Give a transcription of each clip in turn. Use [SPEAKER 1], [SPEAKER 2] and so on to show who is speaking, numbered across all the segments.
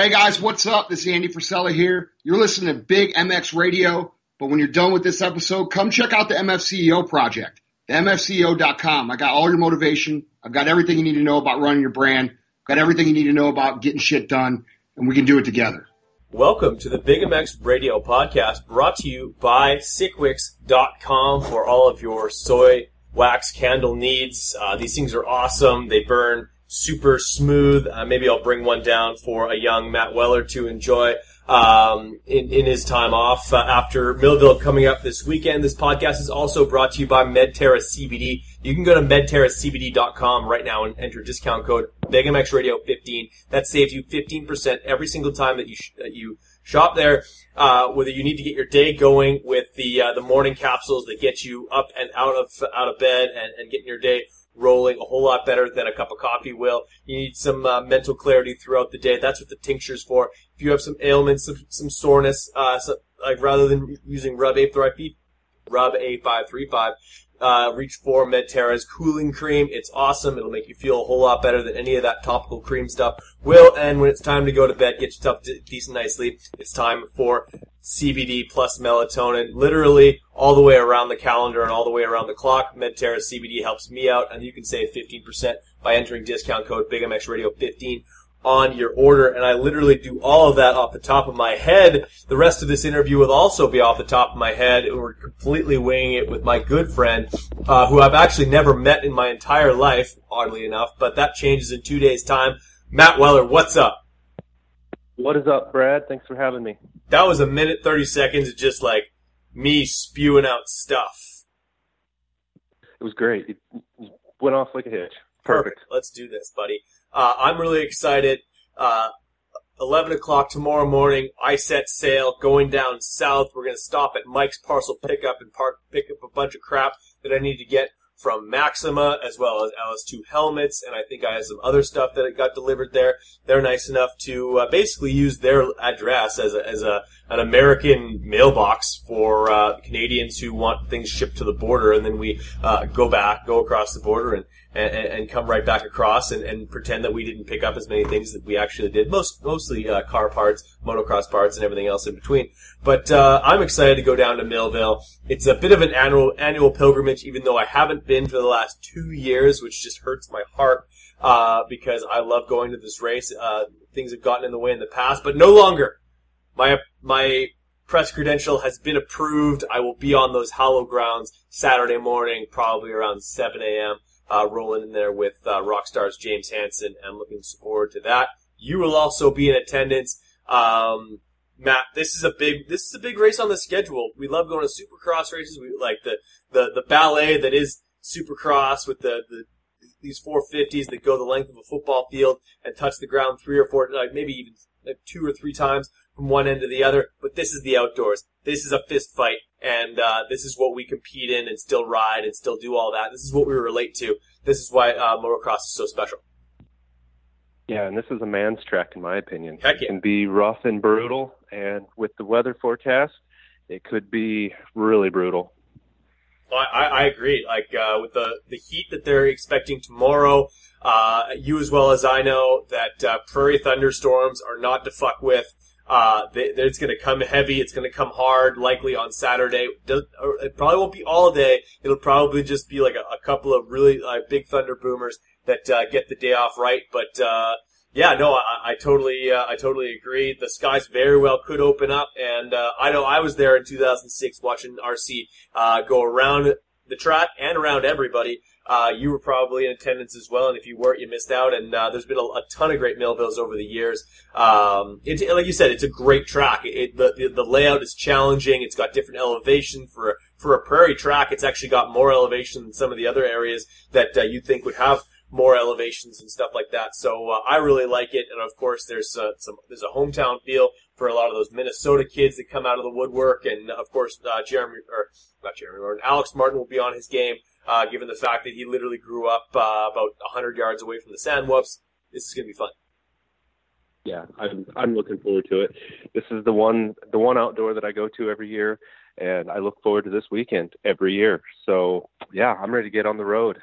[SPEAKER 1] Hey guys, what's up? This is Andy Frisella here. You're listening to Big MX Radio, but when you're done with this episode, come check out the MFCEO project, the MFCEO.com. I got all your motivation. I've got everything you need to know about running your brand. I've got everything you need to know about getting shit done, and we can do it together.
[SPEAKER 2] Welcome to the Big MX Radio Podcast, brought to you by SickWix.com for all of your soy wax candle needs. Uh, these things are awesome. They burn super smooth. Uh, maybe I'll bring one down for a young Matt Weller to enjoy um, in, in his time off uh, after Millville coming up this weekend. This podcast is also brought to you by Medterra CBD. You can go to medterracbd.com right now and enter discount code BigMXRadio15. That saves you 15% every single time that you sh- that you shop there. Uh, whether you need to get your day going with the uh, the morning capsules that get you up and out of out of bed and, and getting your day rolling a whole lot better than a cup of coffee will. You need some uh, mental clarity throughout the day. That's what the tincture's for. If you have some ailments, some, some soreness, uh, so, like rather than using Rub A3, Rub A535, uh, reach for Medterra's cooling cream. It's awesome. It'll make you feel a whole lot better than any of that topical cream stuff will. And when it's time to go to bed, get yourself a decent night's sleep. It's time for CBD plus melatonin, literally all the way around the calendar and all the way around the clock. Medterra CBD helps me out, and you can save 15% by entering discount code BigMXRadio15 on your order. And I literally do all of that off the top of my head. The rest of this interview will also be off the top of my head, and we're completely winging it with my good friend, uh, who I've actually never met in my entire life, oddly enough, but that changes in two days' time. Matt Weller, what's up?
[SPEAKER 3] What is up, Brad? Thanks for having me.
[SPEAKER 2] That was a minute 30 seconds of just like me spewing out stuff.
[SPEAKER 3] It was great. It went off like a hitch.
[SPEAKER 2] Perfect. Let's do this, buddy. Uh, I'm really excited. Uh, 11 o'clock tomorrow morning, I set sail, going down south. We're going to stop at Mike's Parcel Pickup and park, pick up a bunch of crap that I need to get from Maxima, as well as LS2 helmets, and I think I have some other stuff that got delivered there. They're nice enough to uh, basically use their address as a, as a an American mailbox for uh, Canadians who want things shipped to the border, and then we uh, go back, go across the border, and and, and come right back across and, and, pretend that we didn't pick up as many things that we actually did. Most mostly uh, car parts, motocross parts, and everything else in between. But uh, I'm excited to go down to Millville. It's a bit of an annual annual pilgrimage, even though I haven't been for the last two years, which just hurts my heart uh, because I love going to this race. Uh, things have gotten in the way in the past, but no longer. My my press credential has been approved. I will be on those hollow grounds Saturday morning, probably around 7 a.m uh, rolling in there with uh, Rockstar's James Hansen. I'm looking forward to that. You will also be in attendance. Um, Matt, this is a big this is a big race on the schedule. We love going to supercross races. We like the the, the ballet that is supercross with the, the these 450s that go the length of a football field and touch the ground three or four, like maybe even two or three times from one end to the other. But this is the outdoors. This is a fist fight and uh, this is what we compete in and still ride and still do all that. This is what we relate to. This is why uh, motocross is so special.
[SPEAKER 3] Yeah, and this is a man's track, in my opinion.
[SPEAKER 2] Heck yeah.
[SPEAKER 3] It can be rough and brutal, and with the weather forecast, it could be really brutal.
[SPEAKER 2] I, I agree. Like uh, with the the heat that they're expecting tomorrow, uh, you as well as I know that uh, prairie thunderstorms are not to fuck with. Uh, they, it's going to come heavy. It's going to come hard, likely on Saturday. It probably won't be all day. It'll probably just be like a, a couple of really uh, big thunder boomers that uh, get the day off right. But uh, yeah, no, I, I totally, uh, I totally agree. The skies very well could open up, and uh, I know I was there in 2006 watching RC uh, go around the track and around everybody. Uh, you were probably in attendance as well, and if you weren't, you missed out. And uh, there's been a, a, ton of great Millvilles over the years. Um, it, like you said, it's a great track. It, the, the layout is challenging. It's got different elevation for for a prairie track. It's actually got more elevation than some of the other areas that uh, you'd think would have more elevations and stuff like that. So uh, I really like it, and of course, there's uh, some there's a hometown feel for a lot of those Minnesota kids that come out of the woodwork, and of course, uh, Jeremy or not Jeremy Martin, Alex Martin will be on his game uh, given the fact that he literally grew up uh, about 100 yards away from the Sandwhoops. This is going to be fun.
[SPEAKER 3] Yeah, I'm I'm looking forward to it. This is the one the one outdoor that I go to every year, and I look forward to this weekend every year. So yeah, I'm ready to get on the road.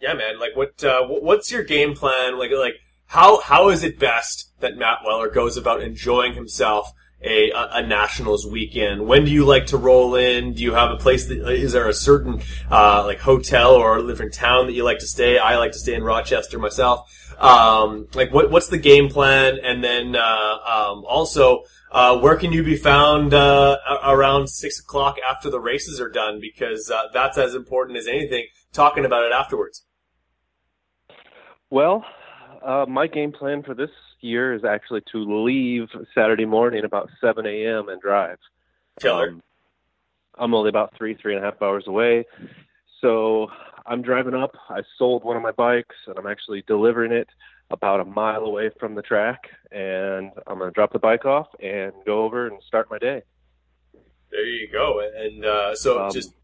[SPEAKER 2] Yeah, man. Like, what uh, what's your game plan? Like, like how how is it best that Matt Weller goes about enjoying himself a, a, Nationals weekend? When do you like to roll in? Do you have a place that is there a certain uh, like hotel or a different town that you like to stay? I like to stay in Rochester myself. Um, like what what's the game plan? And then uh, um, also. Uh, where can you be found uh, around six o'clock after the races are done? Because uh, that's as important as anything. Talking about it afterwards.
[SPEAKER 3] Well, uh, my game plan for this year is actually to leave Saturday morning about 7 a.m. and drive.
[SPEAKER 2] Killer. Um,
[SPEAKER 3] I'm only about three, three and a half hours away. So I'm driving up. I sold one of my bikes and I'm actually delivering it about a mile away from the track. And I'm going to drop the bike off and go over and start my day.
[SPEAKER 2] There you go. And uh, so um, just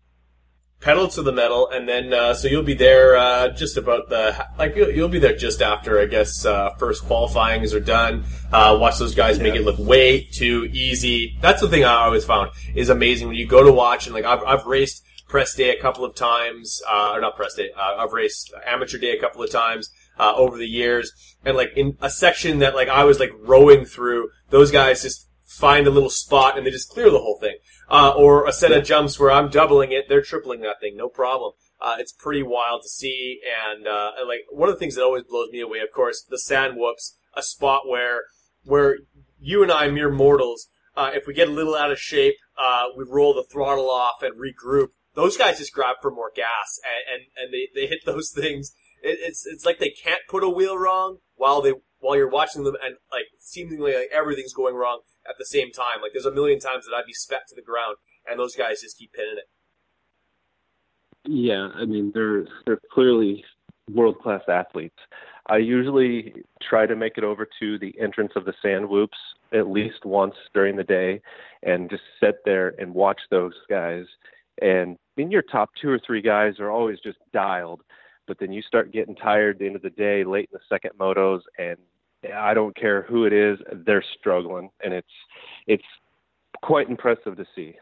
[SPEAKER 2] pedal to the metal, and then uh, so you'll be there uh, just about the like you'll, you'll, be there just after I guess uh, first qualifyings are done. Uh, watch those guys yeah. make it look way too easy. That's the thing I always found is amazing when you go to watch and like I've, I've raced press day a couple of times, uh, or not press day. Uh, I've raced amateur day a couple of times. over the years, and like in a section that like I was like rowing through, those guys just find a little spot and they just clear the whole thing. Uh, or a set of jumps where I'm doubling it, they're tripling that thing, no problem. Uh, it's pretty wild to see, and, uh, and like one of the things that always blows me away, of course, the sand whoops, a spot where where you and I, mere mortals, uh, if we get a little out of shape, uh, we roll the throttle off and regroup. Those guys just grab for more gas, and and, and they, they hit those things. It, it's it's like they can't put a wheel wrong while they while you're watching them, and like seemingly like everything's going wrong at the same time. Like there's a million times that I'd be spat to the ground, and those guys just keep pinning it.
[SPEAKER 3] Yeah, I mean they're they're clearly world class athletes. I usually try to make it over to the entrance of the sand whoops at least once during the day, and just sit there and watch those guys. And I mean, your top two or three guys are always just dialed, but then you start getting tired at the end of the day, late in the second motos, and I don't care who it is, they're struggling, and it's it's quite impressive to see.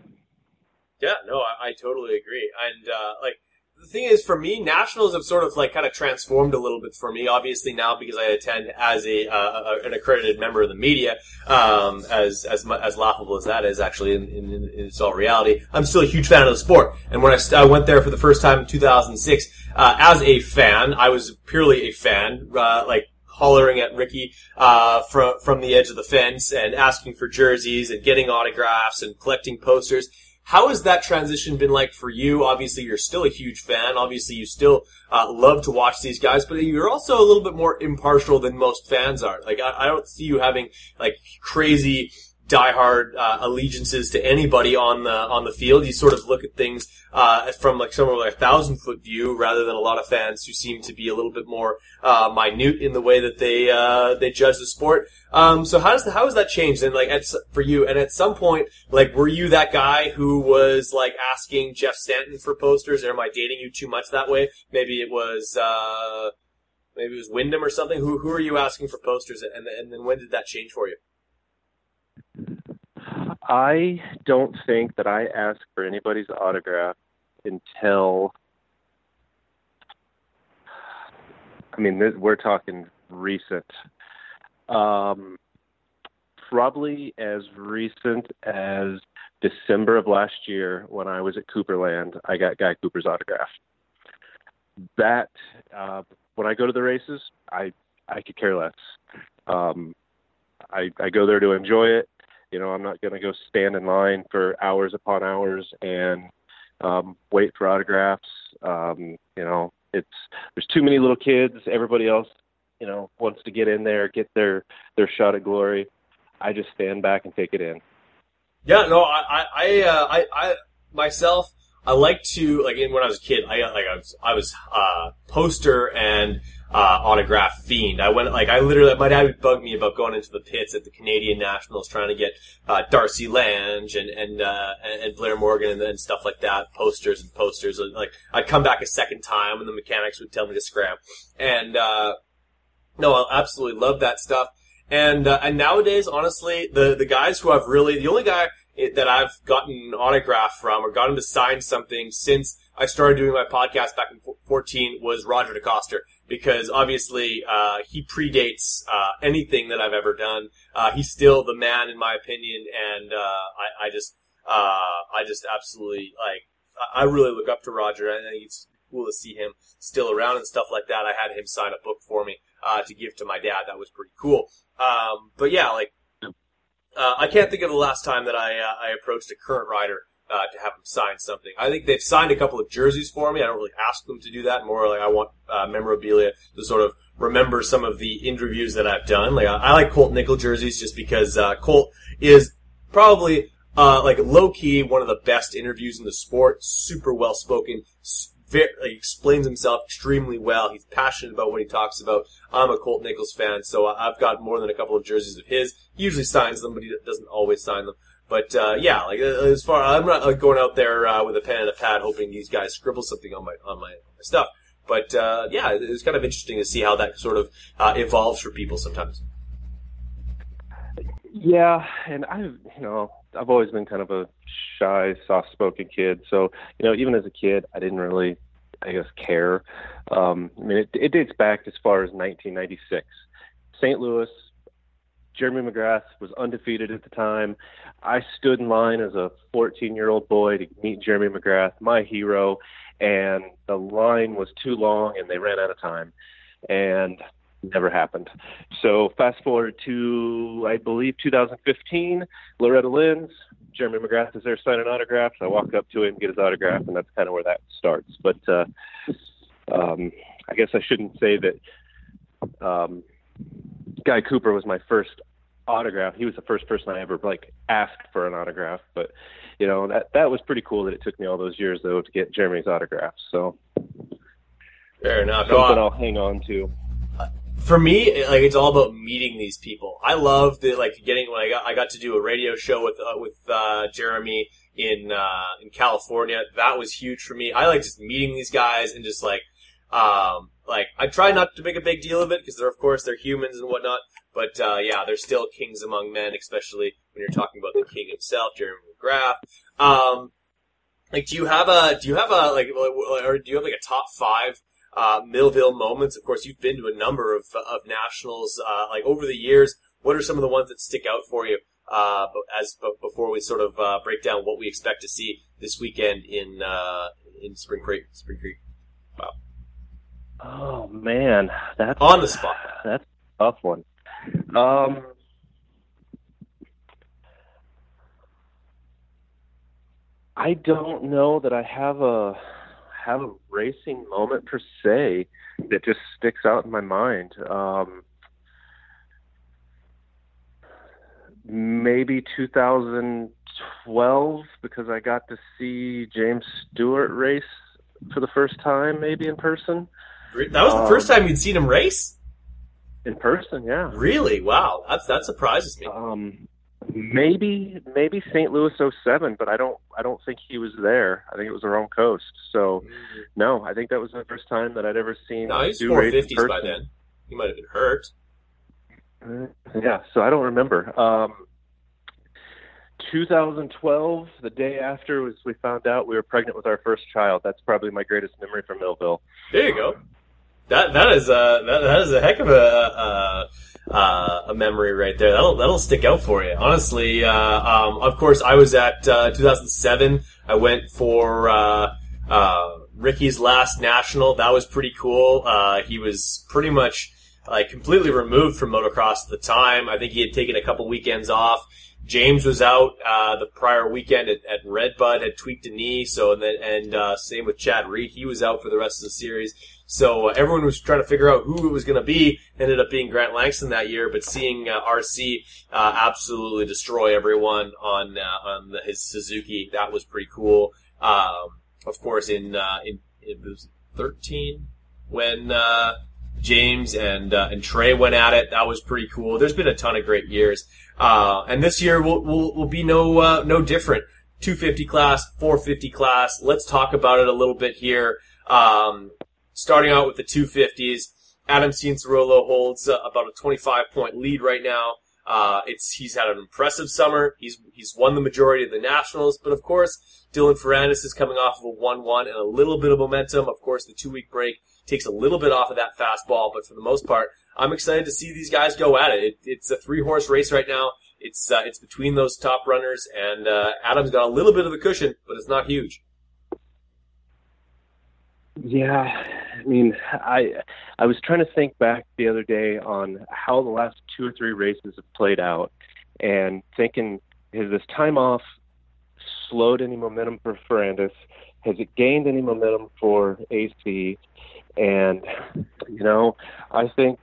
[SPEAKER 2] Yeah, no, I, I totally agree, and uh, like the thing is, for me, nationals have sort of like kind of transformed a little bit for me. Obviously now because I attend as a, uh, an accredited member of the media, um, as as as laughable as that is, actually in, in, in, its all reality, I'm still a huge fan of the sport. And when I, I went there for the first time in 2006 uh, as a fan, I was purely a fan, uh, like hollering at Ricky uh, from from the edge of the fence and asking for jerseys and getting autographs and collecting posters. How has that transition been like for you? Obviously, you're still a huge fan. Obviously, you still uh, love to watch these guys, but you're also a little bit more impartial than most fans are. Like, I, I don't see you having like crazy diehard uh, allegiances to anybody on the on the field. You sort of look at things uh, from like somewhere like a thousand foot view, rather than a lot of fans who seem to be a little bit more uh, minute in the way that they uh, they judge the sport. Um, so how does the, how has that changed? And like at, for you, and at some point, like were you that guy who was like asking Jeff Stanton for posters? Or am I dating you too much that way? Maybe it was. Uh, maybe it was Windham or something. Who who are you asking for posters, and and then when did that change for you?
[SPEAKER 3] I don't think that I asked for anybody's autograph until. I mean, we're talking recent. Um, probably as recent as December of last year when I was at Cooperland, I got Guy Cooper's autograph. That uh, when I go to the races, I I could care less. Um, I I go there to enjoy it. You know, I'm not going to go stand in line for hours upon hours and um, wait for autographs. Um, you know, it's there's too many little kids. Everybody else, you know, wants to get in there, get their their shot at glory. I just stand back and take it in.
[SPEAKER 2] Yeah, no, I, I, uh, I, I myself, I like to like when I was a kid. I like I was I was uh, poster and uh, autograph fiend. I went like I literally my dad would bug me about going into the pits at the Canadian Nationals trying to get uh, Darcy Lange and and, uh, and Blair Morgan and, and, stuff like that. Posters and posters. Like I'd come back a second time and the mechanics would tell me to scram. And uh, no, I absolutely love that stuff. And uh, and nowadays, honestly, the the guys who I've really the only guy that I've gotten an autograph from or gotten to sign something since I started doing my podcast back in 14 was Roger DeCoster because obviously uh, he predates uh, anything that I've ever done. Uh, he's still the man in my opinion, and uh, I, I, just uh, I just absolutely like I really look up to Roger. I think it's cool to see him still around and stuff like that. I had him sign a book for me uh, to give to my dad. That was pretty cool. Um, but yeah, like I can't think of the last time that I I approached a current rider uh, to have them sign something. I think they've signed a couple of jerseys for me. I don't really ask them to do that. More like I want uh, memorabilia to sort of remember some of the interviews that I've done. Like I, I like Colt Nichols jerseys just because uh, Colt is probably uh, like low key one of the best interviews in the sport. Super well spoken. Very, explains himself extremely well. He's passionate about what he talks about. I'm a Colt Nichols fan, so I've got more than a couple of jerseys of his. He usually signs them, but he doesn't always sign them. But uh, yeah, like uh, as far I'm not like going out there uh, with a pen and a pad hoping these guys scribble something on my on my, my stuff. But uh, yeah, it's kind of interesting to see how that sort of uh, evolves for people sometimes.
[SPEAKER 3] Yeah, and I've you know I've always been kind of a shy, soft-spoken kid. So you know, even as a kid, I didn't really, I guess, care. Um, I mean, it, it dates back as far as 1996. St. Louis, Jeremy McGrath was undefeated at the time. I stood in line as a 14 year old boy to meet Jeremy McGrath, my hero, and the line was too long and they ran out of time. And never happened. So fast forward to I believe 2015, Loretta Lynn's, Jeremy McGrath is there signing autographs. I walk up to him, get his autograph, and that's kind of where that starts. But uh, um, I guess I shouldn't say that um, Guy Cooper was my first autograph. He was the first person I ever like asked for an autograph, but you know that that was pretty cool that it took me all those years though to get Jeremy's autograph. So
[SPEAKER 2] fair enough.
[SPEAKER 3] Something no, I'll hang on to.
[SPEAKER 2] For me, like it's all about meeting these people. I love the like getting when I got I got to do a radio show with uh, with uh, Jeremy in uh, in California. That was huge for me. I like just meeting these guys and just like um, like I try not to make a big deal of it because they're of course they're humans and whatnot. But uh, yeah, they're still kings among men, especially when you're talking about the king himself, Jeremy McGrath. Um, like, do you have a do you have a like or do you have like a top five uh, Millville moments? Of course, you've been to a number of of nationals uh, like over the years. What are some of the ones that stick out for you? Uh, as before we sort of uh, break down what we expect to see this weekend in uh, in Spring Creek. Spring Creek. Wow.
[SPEAKER 3] Oh man, that's
[SPEAKER 2] on the spot.
[SPEAKER 3] That's a tough one. Um, I don't know that I have a have a racing moment per se that just sticks out in my mind. Um, maybe 2012 because I got to see James Stewart race for the first time, maybe in person.
[SPEAKER 2] That was the um, first time you'd seen him race.
[SPEAKER 3] In person, yeah.
[SPEAKER 2] Really? Wow. That's that surprises me.
[SPEAKER 3] Um, maybe maybe St. Louis 07, but I don't I don't think he was there. I think it was the wrong coast. So mm-hmm. no, I think that was the first time that I'd ever seen.
[SPEAKER 2] No, he's four fifties by then. He might have been hurt.
[SPEAKER 3] Uh, yeah, so I don't remember. Um, 2012, the day after was we found out we were pregnant with our first child. That's probably my greatest memory from Millville.
[SPEAKER 2] There you go. That that is a that, that is a heck of a, a, a memory right there. That'll that'll stick out for you. Honestly, uh, um, of course, I was at uh, 2007. I went for uh, uh, Ricky's last national. That was pretty cool. Uh, he was pretty much like completely removed from motocross at the time. I think he had taken a couple weekends off. James was out uh, the prior weekend at, at Redbud, had tweaked a knee. So and then and uh, same with Chad Reed, he was out for the rest of the series. So uh, everyone was trying to figure out who it was going to be. Ended up being Grant Langston that year, but seeing uh, RC uh, absolutely destroy everyone on uh, on the, his Suzuki, that was pretty cool. Um, of course, in in it was 13 when James and and Trey went at it. That was pretty cool. There's been a ton of great years. Uh, and this year will, will, will be no, uh, no different. 250 class, 450 class. Let's talk about it a little bit here. Um, starting out with the 250s, Adam Cianciarulo holds uh, about a 25 point lead right now. Uh, it's he's had an impressive summer. He's he's won the majority of the nationals, but of course, Dylan Ferrandis is coming off of a one-one and a little bit of momentum. Of course, the two-week break takes a little bit off of that fastball, but for the most part, I'm excited to see these guys go at it. it it's a three-horse race right now. It's uh, it's between those top runners, and uh, Adam's got a little bit of a cushion, but it's not huge.
[SPEAKER 3] Yeah, I mean, I I was trying to think back the other day on how the last two or three races have played out, and thinking has this time off slowed any momentum for Ferrandis? Has it gained any momentum for AC? And you know, I think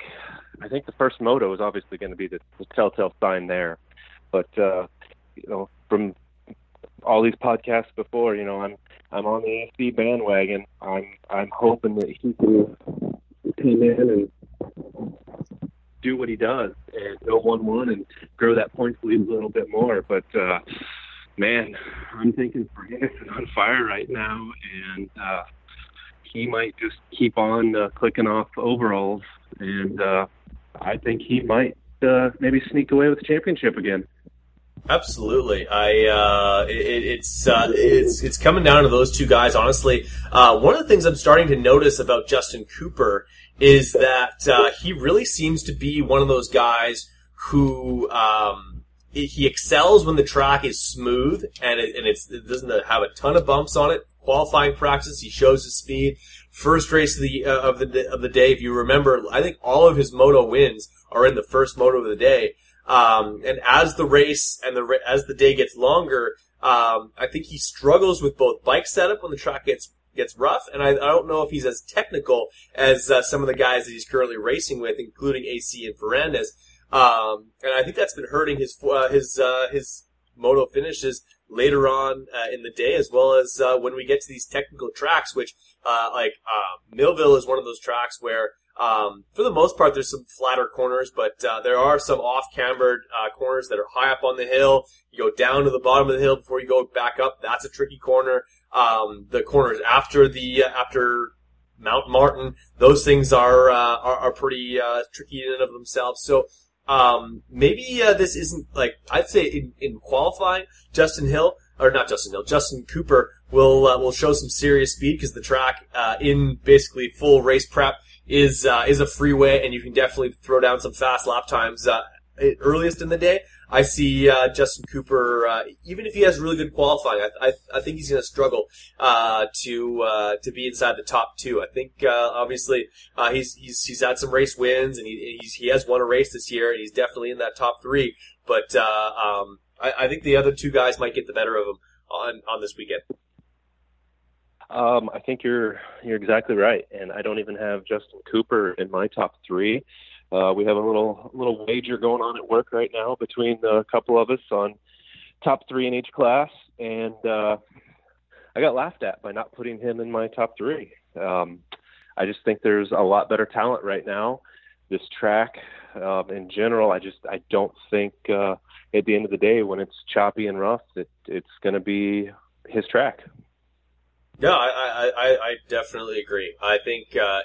[SPEAKER 3] I think the first moto is obviously going to be the, the telltale sign there. But uh, you know, from all these podcasts before, you know, I'm I'm on the AC bandwagon. I'm I'm hoping that he can come in and do what he does and go one one and grow that points lead a little bit more. But uh, man, I'm thinking Anderson on fire right now, and uh, he might just keep on uh, clicking off overalls, and uh, I think he might uh, maybe sneak away with the championship again.
[SPEAKER 2] Absolutely, I uh, it, it's uh, it's it's coming down to those two guys. Honestly, uh, one of the things I'm starting to notice about Justin Cooper is that uh, he really seems to be one of those guys who um, he excels when the track is smooth and it, and it doesn't have a ton of bumps on it. Qualifying practice, he shows his speed. First race of the uh, of the of the day, if you remember, I think all of his moto wins are in the first moto of the day. Um, and as the race and the as the day gets longer, um, I think he struggles with both bike setup when the track gets gets rough, and I, I don't know if he's as technical as uh, some of the guys that he's currently racing with, including AC and Ferrandis. Um, and I think that's been hurting his uh, his uh, his moto finishes later on uh, in the day, as well as uh, when we get to these technical tracks, which uh, like Millville is one of those tracks where um, for the most part, there's some flatter corners, but uh, there are some off-cambered uh, corners that are high up on the hill. You go down to the bottom of the hill before you go back up. That's a tricky corner. Um, the corners after the uh, after Mount Martin, those things are uh, are, are, pretty uh, tricky in and of themselves. So um, maybe uh, this isn't like I'd say in, in qualifying, Justin Hill or not Justin Hill, Justin Cooper will will show some serious speed because the track in basically full race prep is uh, is a freeway, and you can definitely throw down some fast lap times uh, earliest in the day. I see uh, Justin Cooper, uh, even if he has really good qualifying, I, I, I think he's going to struggle uh, to uh, to be inside the top two. I think obviously he's he's he's had some race wins, and he he has won a race this year, and he's definitely in that top three. But um, I, I think the other two guys might get the better of him on on this weekend.
[SPEAKER 3] Um, I think you're you're exactly right, and I don't even have Justin Cooper in my top three. Uh, we have a little little wager going on at work right now between a couple of us on top three in each class, and uh, I got laughed at by not putting him in my top three. Um, I just think there's a lot better talent right now. This track, um, in general, I just I don't think uh, at the end of the day when it's choppy and rough, that it's going to be his track.
[SPEAKER 2] No, I, I, I definitely agree. I think uh,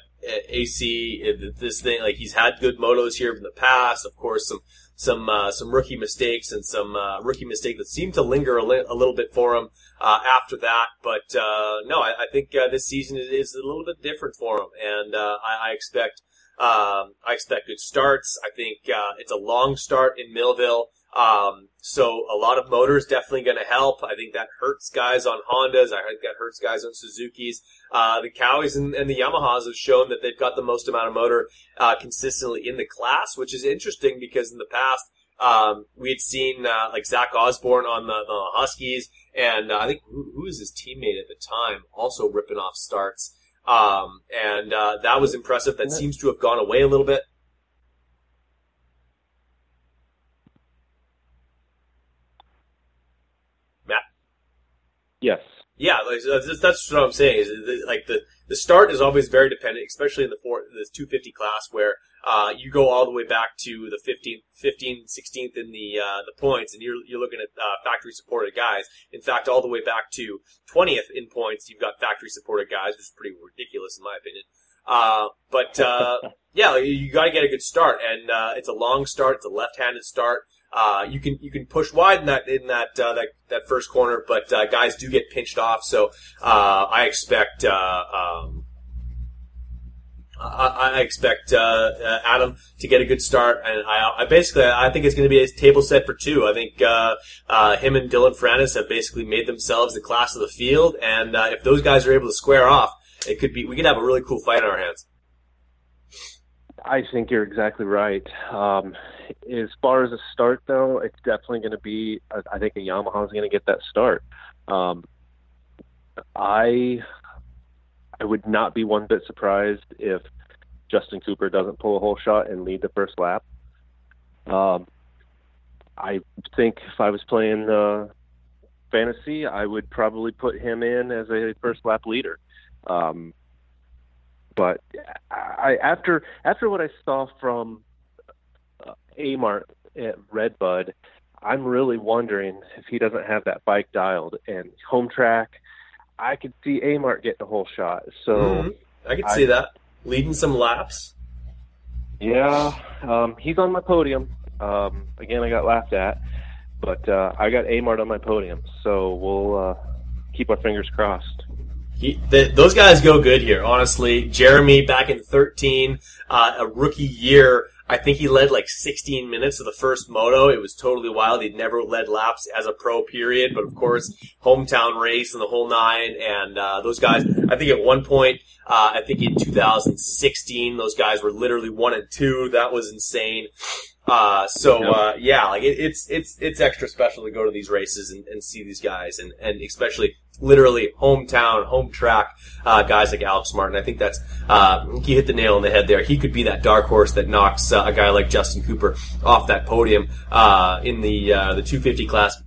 [SPEAKER 2] AC this thing like he's had good motos here in the past. Of course, some some uh, some rookie mistakes and some uh, rookie mistake that seemed to linger a, li- a little bit for him uh, after that. But uh, no, I, I think uh, this season is, a little bit different for him, and I, I, expect um, I expect good starts. I think it's a long start in Millville. Um, so a lot of motors definitely going to help. I think that hurts guys on Hondas. I think that hurts guys on Suzuki's. Uh, the Cowies and, and, the Yamahas have shown that they've got the most amount of motor uh, consistently in the class, which is interesting because in the past um, we had seen uh, like Zach Osborne on the, the Huskies, and uh, I think who, who was his teammate at the time also ripping off starts. Um, and uh, that was impressive. That seems to have gone away a little bit.
[SPEAKER 3] Yes.
[SPEAKER 2] Yeah, like, that's what I'm saying. Is like the the start is always very dependent, especially in the four, this 250 class where uh, you go all the way back to the 15th, 15th 16th in the uh, the points, and you're you're looking at uh, factory supported guys. In fact, all the way back to 20th in points, you've got factory supported guys, which is pretty ridiculous in my opinion. Uh, but uh, yeah, you got to get a good start, and uh, it's a long start. It's a left-handed start. Uh, you can you can push wide in that in that uh, that that first corner, but uh, guys do get pinched off. So uh, I expect uh, um, I, I expect uh, Adam to get a good start, and I, I basically I think it's going to be a table set for two. I think uh, uh, him and Dylan Ferrandis have basically made themselves the class of the field, and uh, if those guys are able to square off, it could be we could have a really cool fight on our hands.
[SPEAKER 3] I think you're exactly right. Um, as far as a start, though, it's definitely going to be. I think a Yamaha is going to get that start. Um, I I would not be one bit surprised if Justin Cooper doesn't pull a whole shot and lead the first lap. Um, I think if I was playing uh, fantasy, I would probably put him in as a first lap leader. Um, but I, after after what I saw from uh, Amart at Redbud, I'm really wondering if he doesn't have that bike dialed and home track. I could see Amart getting a whole shot. So
[SPEAKER 2] mm-hmm. I could see that leading some laps.
[SPEAKER 3] Yeah, um, he's on my podium. Um, again, I got laughed at, but uh, I got Amart on my podium. So we'll uh, keep our fingers crossed.
[SPEAKER 2] He, the, those guys go good here, honestly. Jeremy back in 13, uh, a rookie year. I think he led like 16 minutes of the first moto. It was totally wild. He'd never led laps as a pro period, but of course, hometown race and the whole nine. And, uh, those guys, I think at one point, uh, I think in 2016, those guys were literally one and two. That was insane. Uh, so uh, yeah, like it, it's it's it's extra special to go to these races and, and see these guys, and and especially literally hometown, home track uh, guys like Alex Martin. I think that's uh, he hit the nail on the head there. He could be that dark horse that knocks uh, a guy like Justin Cooper off that podium uh, in the uh, the 250 class.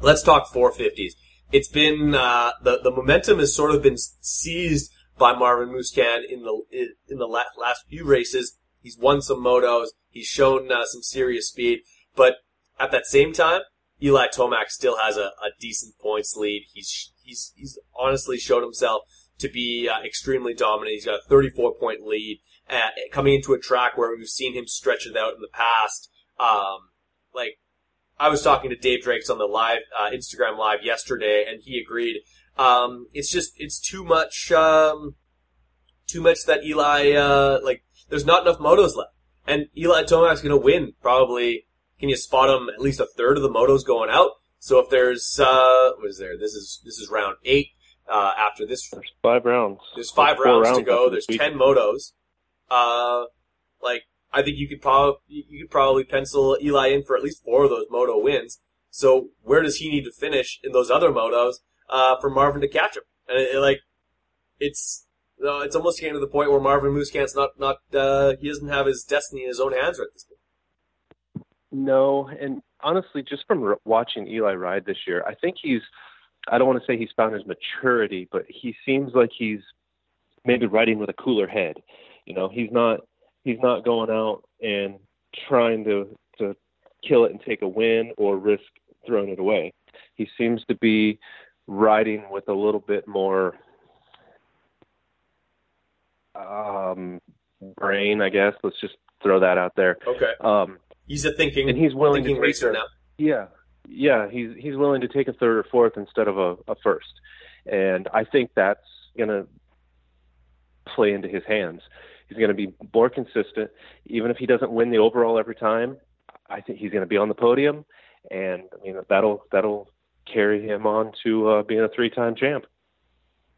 [SPEAKER 2] Let's talk 450s. It's been uh, the the momentum has sort of been seized by Marvin Musquin in the in the last few races. He's won some motos. He's shown some serious speed, but at that same time, Eli Tomac still has a, a decent points lead. He's he's he's honestly showed himself to be uh, extremely dominant. He's got a 34 point lead uh, coming into a track where we've seen him stretch it out in the past. Um, like I was talking to Dave Drakes on the live uh, Instagram live yesterday, and he agreed. Um, it's just it's too much, um, too much that Eli uh, like. There's not enough motos left, and Eli Tomac's going to win probably. Can you spot him at least a third of the motos going out? So if there's uh, what is there? This is this is round eight. Uh, after this,
[SPEAKER 3] there's five rounds.
[SPEAKER 2] There's five rounds, rounds, to go. There's ten motos. Uh, like I think you could probably you could probably pencil Eli in for at least four of those moto wins. So where does he need to finish in those other motos uh, for Marvin to catch him? And it, it, like it's uh, it's almost getting to the point where Marvin Musquin's not not uh, he doesn't have his destiny in his own hands right this point.
[SPEAKER 3] No, and honestly, just from watching Eli ride this year, I think he's. I don't want to say he's found his maturity, but he seems like he's maybe riding with a cooler head. You know, he's not he's not going out and trying to to kill it and take a win or risk throwing it away. He seems to be riding with a little bit more um brain, I guess. Let's just throw that out there.
[SPEAKER 2] Okay.
[SPEAKER 3] Um
[SPEAKER 2] He's a thinking
[SPEAKER 3] and he's willing
[SPEAKER 2] thinking
[SPEAKER 3] to
[SPEAKER 2] racer
[SPEAKER 3] a,
[SPEAKER 2] now.
[SPEAKER 3] Yeah, yeah, he's he's willing to take a third or fourth instead of a, a first, and I think that's going to play into his hands. He's going to be more consistent, even if he doesn't win the overall every time. I think he's going to be on the podium, and I mean that'll that'll carry him on to uh, being a three-time champ.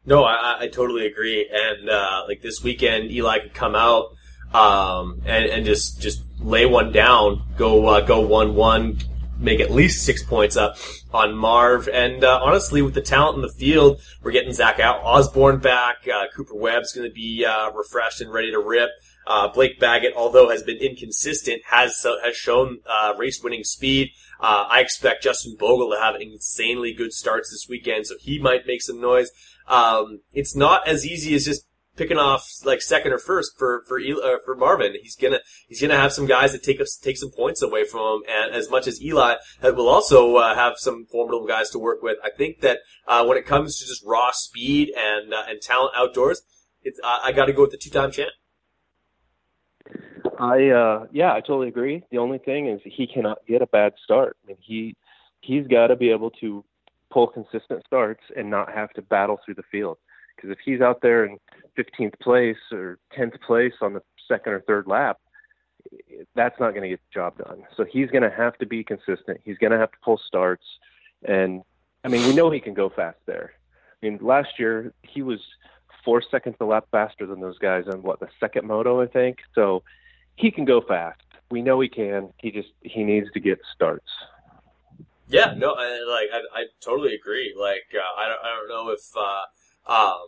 [SPEAKER 2] No, I, I totally agree. And uh, like this weekend, Eli could come out um, and, and just just lay one down, go uh, go one one, make at least six points up on Marv. And uh, honestly, with the talent in the field, we're getting Zach Osborne back. Uh, Cooper Webb's going to be uh, refreshed and ready to rip. Uh, Blake Baggett, although has been inconsistent, has uh, has shown race winning speed. I expect Justin Bogle to have insanely good starts this weekend, so he might make some noise. Um, it's not as easy as just picking off like second or first for for uh, for Marvin. He's gonna he's gonna have some guys that take take some points away from him, and as much as Eli will also uh, have some formidable guys to work with. I think that uh, when it comes to just raw speed and uh, and talent outdoors, it's I, got to go with the two-time champ.
[SPEAKER 3] I uh yeah, I totally agree. The only thing is he cannot get a bad start. I mean, he he's got to be able to pull consistent starts and not have to battle through the field. Because if he's out there in 15th place or 10th place on the second or third lap, that's not going to get the job done. So he's going to have to be consistent. He's going to have to pull starts. And I mean, we know he can go fast there. I mean, last year he was four seconds a lap faster than those guys on what the second moto, I think. So he can go fast. We know he can. He just he needs to get starts.
[SPEAKER 2] Yeah, no, I, like I, I totally agree. Like uh, I don't I don't know if uh, um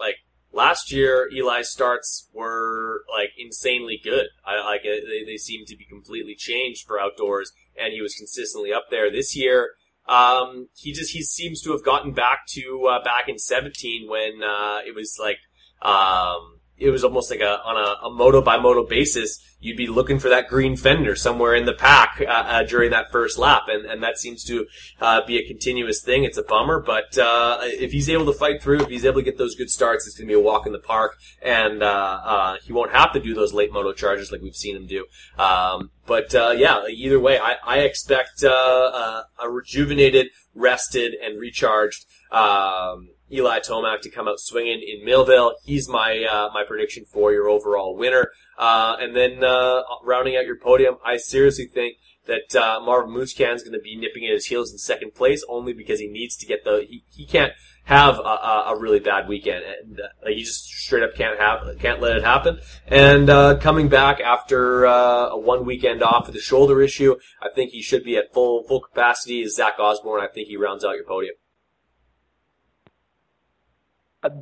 [SPEAKER 2] like last year Eli's starts were like insanely good. I like they they seem to be completely changed for outdoors, and he was consistently up there. This year, um, he just he seems to have gotten back to uh, back in 17 when uh, it was like um it was almost like a on a, a moto by moto basis. You'd be looking for that green fender somewhere in the pack uh, uh, during that first lap, and and that seems to uh, be a continuous thing. It's a bummer, but uh, if he's able to fight through, if he's able to get those good starts, it's going to be a walk in the park, and uh, uh, he won't have to do those late moto charges like we've seen him do. Um, but yeah, either way, I, I expect a rejuvenated, rested, and recharged. Um, Eli Tomac to come out swinging in Millville. He's my uh, my prediction for your overall winner. Uh, and then uh, rounding out your podium, I seriously think that uh, Marvin Musquin is going to be nipping at his heels in second place, only because he needs to get the he, he can't have a, a, really bad weekend, and uh, he just straight up can't have can't let it happen. And uh, coming back after uh, a one weekend off with a shoulder issue, I think he should be at full full capacity. Is Zach Osborne? I think he rounds out your podium.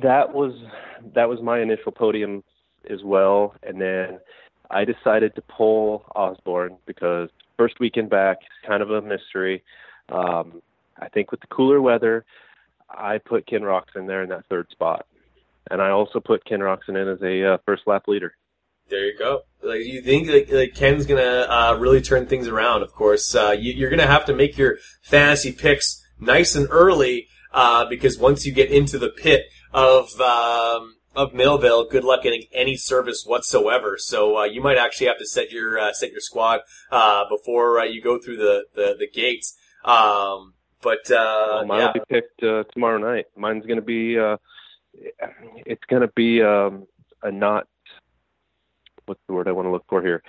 [SPEAKER 3] That was that was my initial podium as well, and then I decided to pull Osborne because first weekend back is kind of a mystery. Um, I think with the cooler weather, I put Ken Roczen there in that third spot, and I also put Ken Roczen in as a uh, first lap leader.
[SPEAKER 2] There you go. Like you think like, like Ken's gonna uh, really turn things around. Of course, uh, you, are gonna have to make your fantasy picks nice and early uh, because once you get into the pit, of um, of Millville, good luck getting any service whatsoever. So uh, you might actually have to set your uh, set your squad uh, before uh, you go through the the, the gates. Um, but uh,
[SPEAKER 3] well, mine
[SPEAKER 2] yeah.
[SPEAKER 3] will be picked uh, tomorrow night. Mine's going to be it's going to be um, a not what's the word I want to look for here.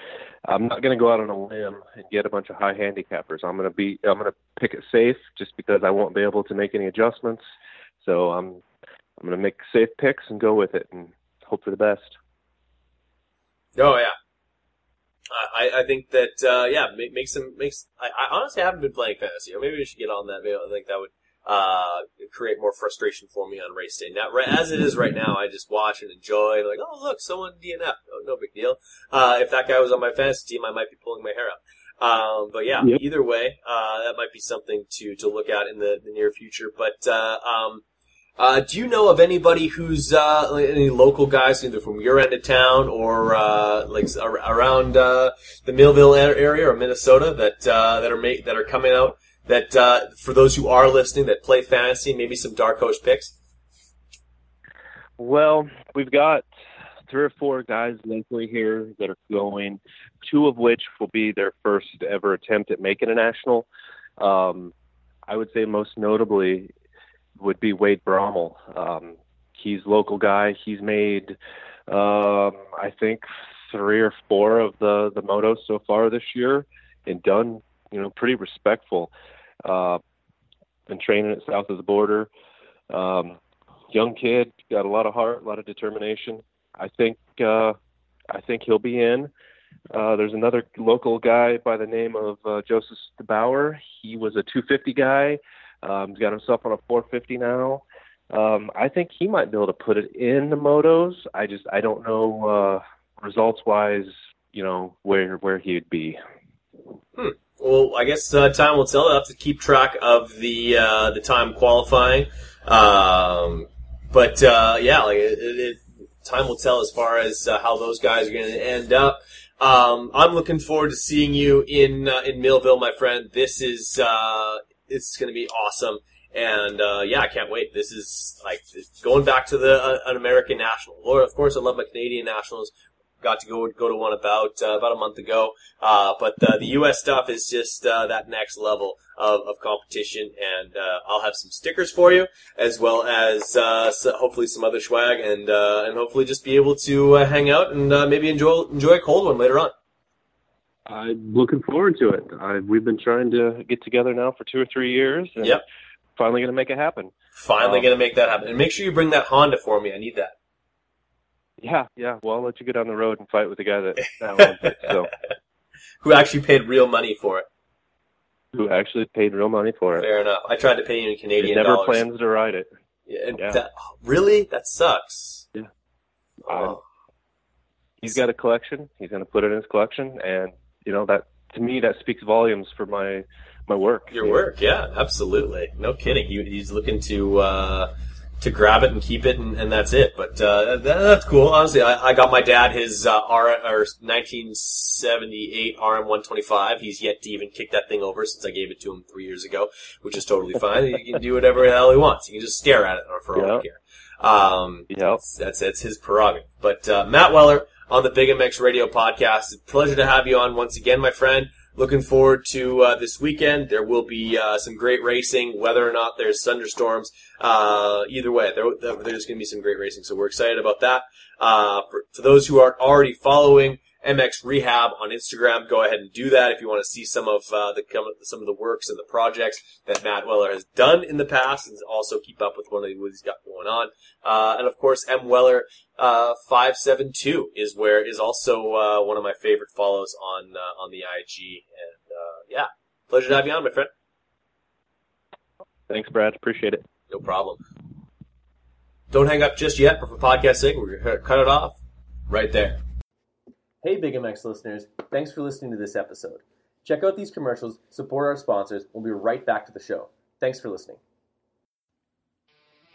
[SPEAKER 3] I'm not going to go out on a limb and get a bunch of high handicappers. I'm going to be I'm going to pick it safe just because I won't be able to make any adjustments. So I'm I'm going to make safe picks and go with it and hope for the best.
[SPEAKER 2] Oh yeah, I, I think that uh, yeah make, make some makes. I, I honestly haven't been playing fantasy, or maybe we should get on that. Maybe I think that would uh, create more frustration for me on race day. Now, as it is right now, I just watch and enjoy. And like, oh look, someone DNF. Oh, no big deal. Uh, if that guy was on my fantasy team, I might be pulling my hair out. Um, but yeah, yep. either way, uh, that might be something to to look at in the, the near future. But uh, um, uh, do you know of anybody who's uh, any local guys, either from your end of town or uh, like around uh, the Millville area or Minnesota, that uh, that are make, that are coming out? That uh, for those who are listening that play fantasy, maybe some dark horse picks.
[SPEAKER 3] Well, we've got three or four guys locally here that are going, two of which will be their first ever attempt at making a national. Um, I would say most notably would be Wade Brommel. Um, he's local guy. He's made, um, I think, three or four of the the motos so far this year, and done you know pretty respectful. Uh, been training at south of the border. Um, young kid, got a lot of heart, a lot of determination. I think uh, I think he'll be in. Uh, there's another local guy by the name of uh, Joseph DeBauer. He was a 250 guy. Um, he's got himself on a 450 now. Um, I think he might be able to put it in the motos. I just I don't know uh, results wise, you know where where he'd be.
[SPEAKER 2] Hmm. Well, I guess uh, time will tell. I'll have to keep track of the uh, the time qualifying. Um, but uh, yeah, like it, it, time will tell as far as uh, how those guys are going to end up. Um, I'm looking forward to seeing you in uh, in Millville, my friend. This is uh, it's going to be awesome. And uh, yeah, I can't wait. This is like going back to the uh, an American national. Or of course, I love my Canadian nationals. Got to go go to one about uh, about a month ago. Uh, but the U.S. stuff is just uh, that next level of, of competition, and uh, I'll have some stickers for you, as well as uh, so hopefully some other swag, and uh, and hopefully just be able to hang out and maybe enjoy enjoy a cold one later on.
[SPEAKER 3] I'm looking forward to it. I, we've been trying to get together now for two or three years. And
[SPEAKER 2] Yep.
[SPEAKER 3] Finally going to make it happen.
[SPEAKER 2] Finally,
[SPEAKER 3] Um,
[SPEAKER 2] gonna make that happen, and make sure you bring that Honda for me. I need that.
[SPEAKER 3] Yeah, yeah. Well, I'll let you get on the road and fight with the guy that, that owns it. So,
[SPEAKER 2] Who actually paid real money for it?
[SPEAKER 3] who actually paid real money for it.
[SPEAKER 2] Fair enough. I tried to pay you in
[SPEAKER 3] He
[SPEAKER 2] Canadian
[SPEAKER 3] never
[SPEAKER 2] dollars.
[SPEAKER 3] plans to ride it.
[SPEAKER 2] Yeah,
[SPEAKER 3] Yeah.
[SPEAKER 2] That, really? That sucks.
[SPEAKER 3] Yeah.
[SPEAKER 2] Oh.
[SPEAKER 3] He's got a collection. He's going to put it in his collection, and you know that to me that speaks volumes for my my work.
[SPEAKER 2] Your work, yeah, absolutely. No kidding. He, he's looking to uh, to grab it and keep it, and, and that's it. But uh, that, that's cool. Honestly, I, I got my dad his uh, R or 1978 RM125. He's yet to even kick that thing over since I gave it to him three years ago, which is totally fine. he can do whatever the hell he wants. He can just stare at it for all I
[SPEAKER 3] Yeah.
[SPEAKER 2] care. Um,
[SPEAKER 3] Yep.
[SPEAKER 2] that's, that's that's his prerogative. But uh, Matt Weller on the Big MX Radio podcast. Pleasure to have you on once again, my friend. Looking forward to uh, this weekend. There will be uh, some great racing, whether or not there's thunderstorms. Uh, either way, there, there- there's going to be some great racing. So we're excited about that. Uh, for, for those who aren't already following MX Rehab on Instagram, go ahead and do that if you want to see some of uh, the some of the works and the projects that Matt Weller has done in the past, and also keep up with what he's got going on. Uh, and of course, M Weller uh, five seven two is where is also uh, one of my favorite follows on uh, on the IG. And uh, yeah, pleasure to have you on, my friend.
[SPEAKER 3] Thanks, Brad. Appreciate it.
[SPEAKER 2] No problem. Don't hang up just yet, but for podcast sake, we're gonna cut it off right there. Hey, Big MX listeners! Thanks for listening to this episode. Check out these commercials, support our sponsors. We'll be right back to the show. Thanks for listening.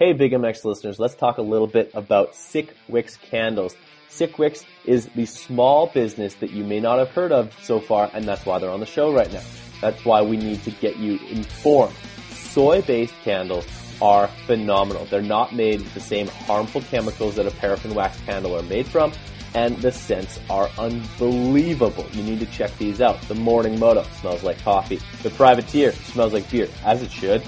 [SPEAKER 2] Hey, Big MX listeners, let's talk a little bit about Sick Wicks candles. Sick Wicks is the small business that you may not have heard of so far, and that's why they're on the show right now. That's why we need to get you informed. Soy-based candles are phenomenal. They're not made with the same harmful chemicals that a paraffin wax candle are made from, and the scents are unbelievable. You need to check these out. The Morning Moto smells like coffee. The Privateer smells like beer, as it should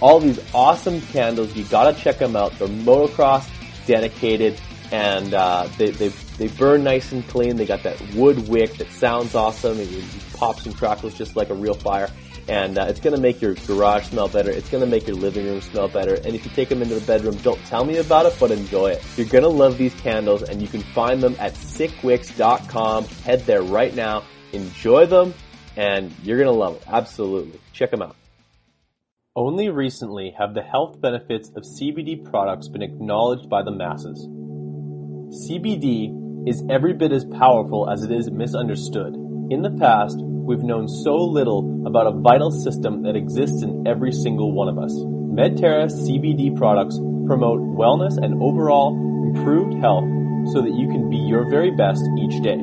[SPEAKER 2] all these awesome candles. You gotta check them out. They're motocross dedicated, and uh, they, they they burn nice and clean. They got that wood wick that sounds awesome. It, it pops and crackles just like a real fire. And uh, it's gonna make your garage smell better. It's gonna make your living room smell better. And if you take them into the bedroom, don't tell me about it, but enjoy it. You're gonna love these candles, and you can find them at sickwicks.com. Head there right now. Enjoy them, and you're gonna love it. Absolutely. Check them out. Only recently have the health benefits of CBD products been acknowledged by the masses. CBD is every bit as powerful as it is misunderstood. In the past, we've known so little about a vital system that exists in every single one of us. Medterra CBD products promote wellness and overall improved health so that you can be your very best each day.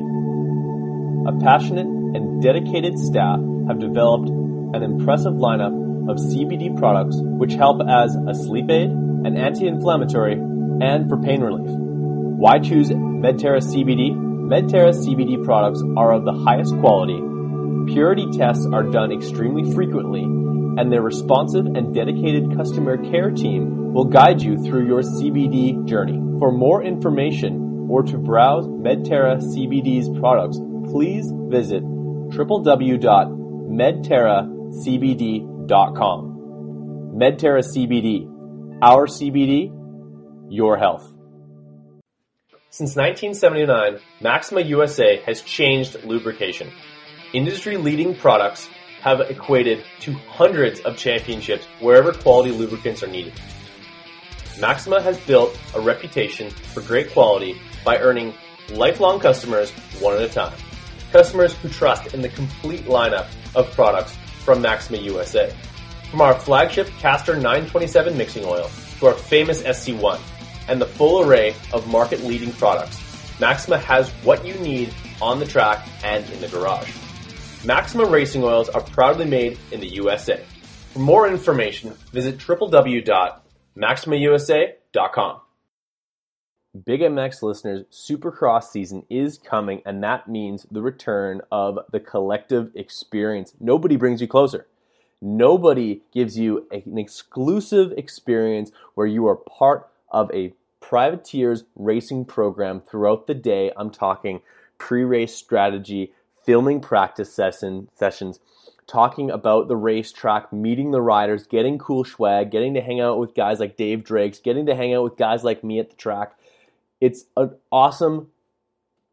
[SPEAKER 2] A passionate and dedicated staff have developed an impressive lineup of CBD products which help as a sleep aid, an anti-inflammatory, and for pain relief. Why choose Medterra CBD? Medterra CBD products are of the highest quality. Purity tests are done extremely frequently, and their responsive and dedicated customer care team will guide you through your CBD journey. For more information or to browse Medterra CBD's products, please visit www.medterracbd.com. Medterra CBD, our CBD, your health. Since 1979, Maxima USA has changed lubrication. Industry leading products have equated to hundreds of championships wherever quality lubricants are needed. Maxima has built a reputation for great quality by earning lifelong customers one at a time. Customers who trust in the complete lineup of products from Maxima USA. From our flagship Castor 927 mixing oil to our famous SC1 and the full array of market leading products, Maxima has what you need on the track and in the garage. Maxima racing oils are proudly made in the USA. For more information, visit www.maximausa.com. Big MX listeners, Supercross season is coming, and that means the return of the collective experience. Nobody brings you closer. Nobody gives you an exclusive experience where you are part of a privateers racing program throughout the day. I'm talking pre race strategy, filming practice session, sessions, talking about the racetrack, meeting the riders, getting cool swag, getting to hang out with guys like Dave Drakes, getting to hang out with guys like me at the track it's an awesome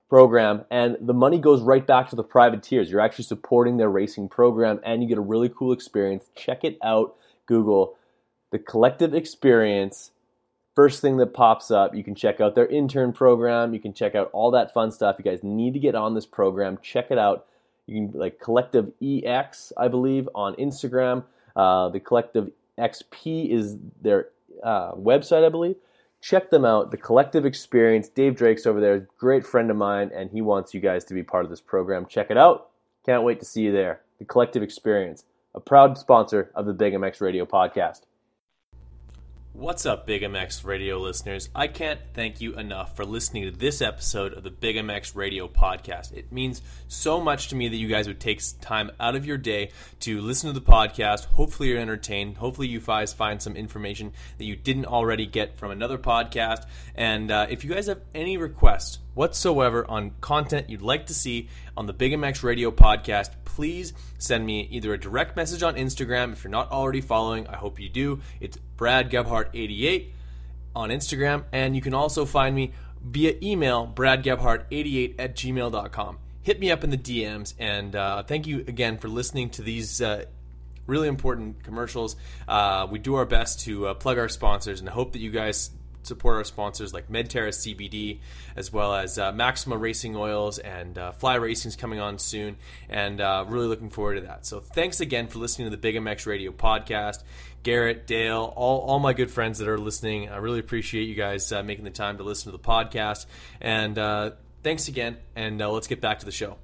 [SPEAKER 2] program, and the money goes right back to the privateers. You're actually supporting their racing program, and you get a really cool experience. Check it out. Google the collective experience. First thing that pops up, you can check out their intern program. You can check out all that fun stuff. You guys need to get on this program. Check it out. You can like Collective EX, I believe, on Instagram. Uh, the Collective XP is their uh, website, I believe check them out. The Collective Experience. Dave Drake's over there, great friend of mine, and he wants you guys to be part of this program. Check it out. Can't wait to see you there. The Collective Experience, a proud sponsor of the Big MX Radio podcast. What's up, Big MX radio listeners? I can't thank you enough for listening to this episode of the Big MX radio podcast. It means so much to me that you guys would take time out of your day to listen to the podcast. Hopefully, you're entertained. Hopefully, you guys find some information that you didn't already get from another podcast. And uh, if you guys have any requests whatsoever on content you'd like to see on the Big MX radio podcast, please send me either a direct message on Instagram. If you're not already following, I hope you do. It's Brad Gebhart88 on Instagram. And you can also find me via email, bradgebhart88 at gmail.com. Hit me up in the DMs. And uh, thank you again for listening to these. Uh, really important commercials. Uh, we do our best to uh, plug our sponsors and I hope that you guys support our sponsors like Medterra CBD, as well as uh, Maxima Racing Oils and uh, Fly Racing's coming on soon, and uh, really looking forward to that. So thanks again for listening to the Big MX Radio podcast. Garrett, Dale, all, all my good friends that are listening, I really appreciate you guys uh, making the time to listen to the podcast. And uh, thanks again, and uh, let's get back to the show.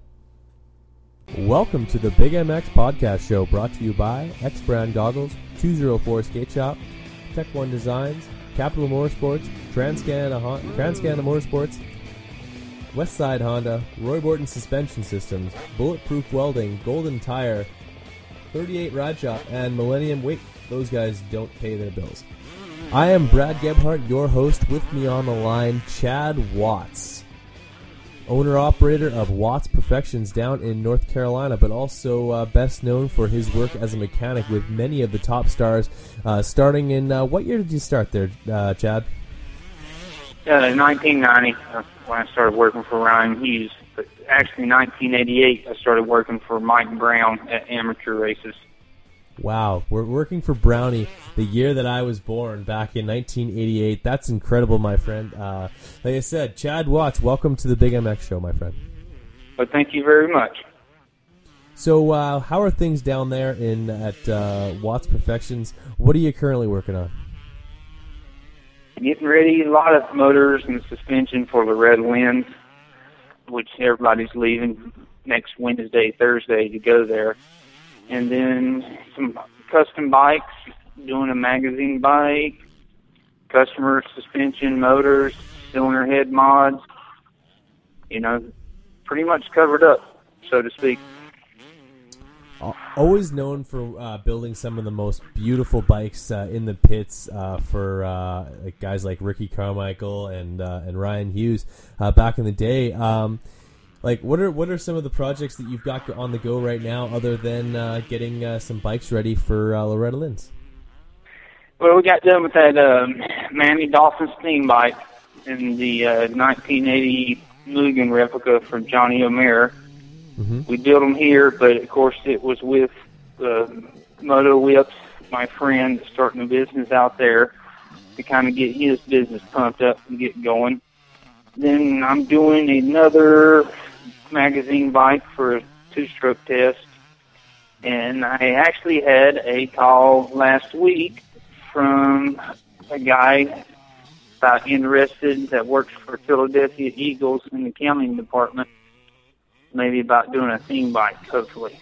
[SPEAKER 4] Welcome to the Big MX Podcast Show, brought to you by X Brand Goggles, 204 Skate Shop, Tech One Designs, Capital Motorsports, Transcanada, uh, Transcanada Motorsports, Westside Honda, Roy Borton Suspension Systems, Bulletproof Welding, Golden Tire, 38 Ride Shop, and Millennium. Wait, those guys don't pay their bills. I am Brad Gebhart, your host. With me on the line, Chad Watts owner operator of Watts Perfections down in North Carolina, but also uh, best known for his work as a mechanic with many of the top stars. Uh, starting in uh, what year did you start there, uh, Chad?
[SPEAKER 5] Uh, 1990 uh, when I started working for Ryan Hughes. But actually, 1988 I started working for Mike Brown at amateur races.
[SPEAKER 4] Wow, we're working for Brownie the year that I was born back in 1988. That's incredible, my friend. Uh, like I said, Chad Watts, welcome to the Big MX show, my friend.
[SPEAKER 5] Well, thank you very much.
[SPEAKER 4] So, uh, how are things down there in at uh, Watts Perfections? What are you currently working on?
[SPEAKER 5] Getting ready, a lot of motors and suspension for the Red Winds, which everybody's leaving next Wednesday, Thursday to go there and then some custom bikes, doing a magazine bike, customer suspension motors, cylinder head mods. You know, pretty much covered up, so to speak.
[SPEAKER 4] Always known for uh, building some of the most beautiful bikes uh, in the pits uh, for uh, guys like Ricky Carmichael and uh, and Ryan Hughes uh, back in the day. Um, like what are what are some of the projects that you've got on the go right now, other than uh, getting uh, some bikes ready for uh, Loretta Lynn's?
[SPEAKER 5] Well, we got done with that um, Miami Dolphins theme bike in the uh, 1980 Mugen replica from Johnny O'Mara. Mm-hmm. We built them here, but of course it was with uh, Moto Whips, my friend, starting a business out there to kind of get his business pumped up and get going. Then I'm doing another magazine bike for a two-stroke test, and I actually had a call last week from a guy about interested that works for Philadelphia Eagles in the accounting department, maybe about doing a theme bike, hopefully.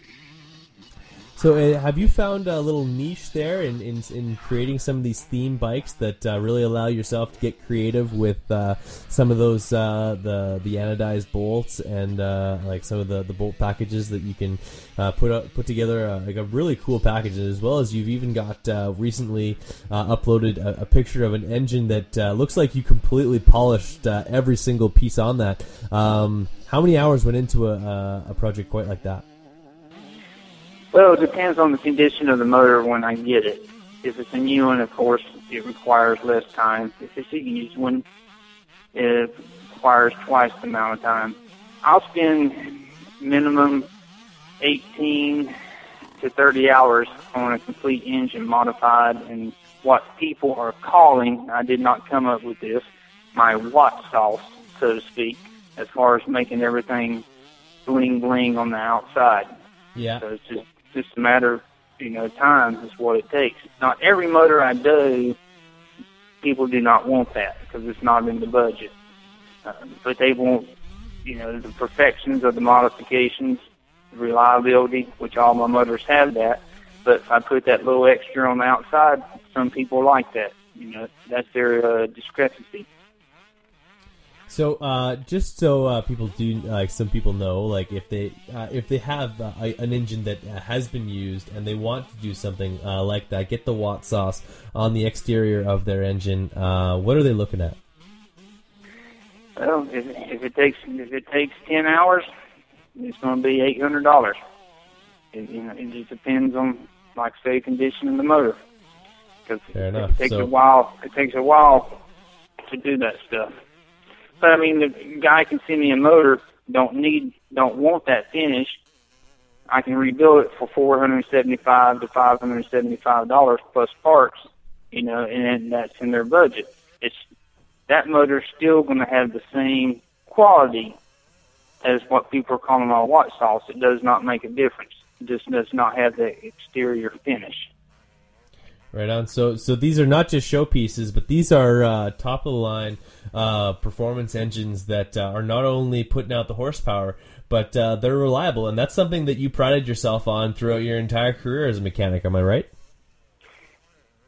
[SPEAKER 2] So, uh, have you found a little niche there in, in, in creating some of these theme bikes that uh, really allow yourself to get creative with uh, some of those uh, the the anodized bolts and uh, like some of the, the bolt packages that you can uh, put up, put together like a really cool package as well as you've even got recently uploaded a, a, picture of an engine that looks like you completely polished every single piece on that. Um, how many hours went into a, a project quite like that?
[SPEAKER 5] Well, it depends on the condition of the motor when I get it. If it's a new one, of course, it requires less time. If it's a used one, it requires twice the amount of time. I'll spend minimum 18 to 30 hours on a complete engine modified and what people are calling, I did not come up with this, my Watt sauce, so to speak, as far as making everything bling bling on the outside.
[SPEAKER 2] Yeah.
[SPEAKER 5] So it's just just a matter of, you know, time is what it takes. Not every motor I do, people do not want that because it's not in the budget. Uh, but they want, you know, the perfections of the modifications, the reliability, which all my motors have that. But if I put that little extra on the outside, some people like that. You know, that's their uh, discrepancy.
[SPEAKER 2] So, uh, just so uh, people do, like some people know, like if they uh, if they have uh, an engine that uh, has been used and they want to do something uh, like that, get the Watt sauce on the exterior of their engine. what are they looking at?
[SPEAKER 5] Well, if, if it takes if it takes ten hours, it's going to be eight hundred dollars. You know, it just depends on, like say, condition of the motor. Because it takes so, a while. It takes a while to do that stuff. But I mean, the guy can send me a motor. Don't need, don't want that finish. I can rebuild it for four hundred seventy-five to five hundred seventy-five dollars plus parts. You know, and that's in their budget. It's that motor's still going to have the same quality as what people are calling my Watt sauce. It does not make a difference. It just does not have the exterior finish.
[SPEAKER 2] Right on. So, so these are not just showpieces, but these are uh, top of the line uh, performance engines that uh, are not only putting out the horsepower, but uh, they're reliable, and that's something that you prided yourself on throughout your entire career as a mechanic. Am I right?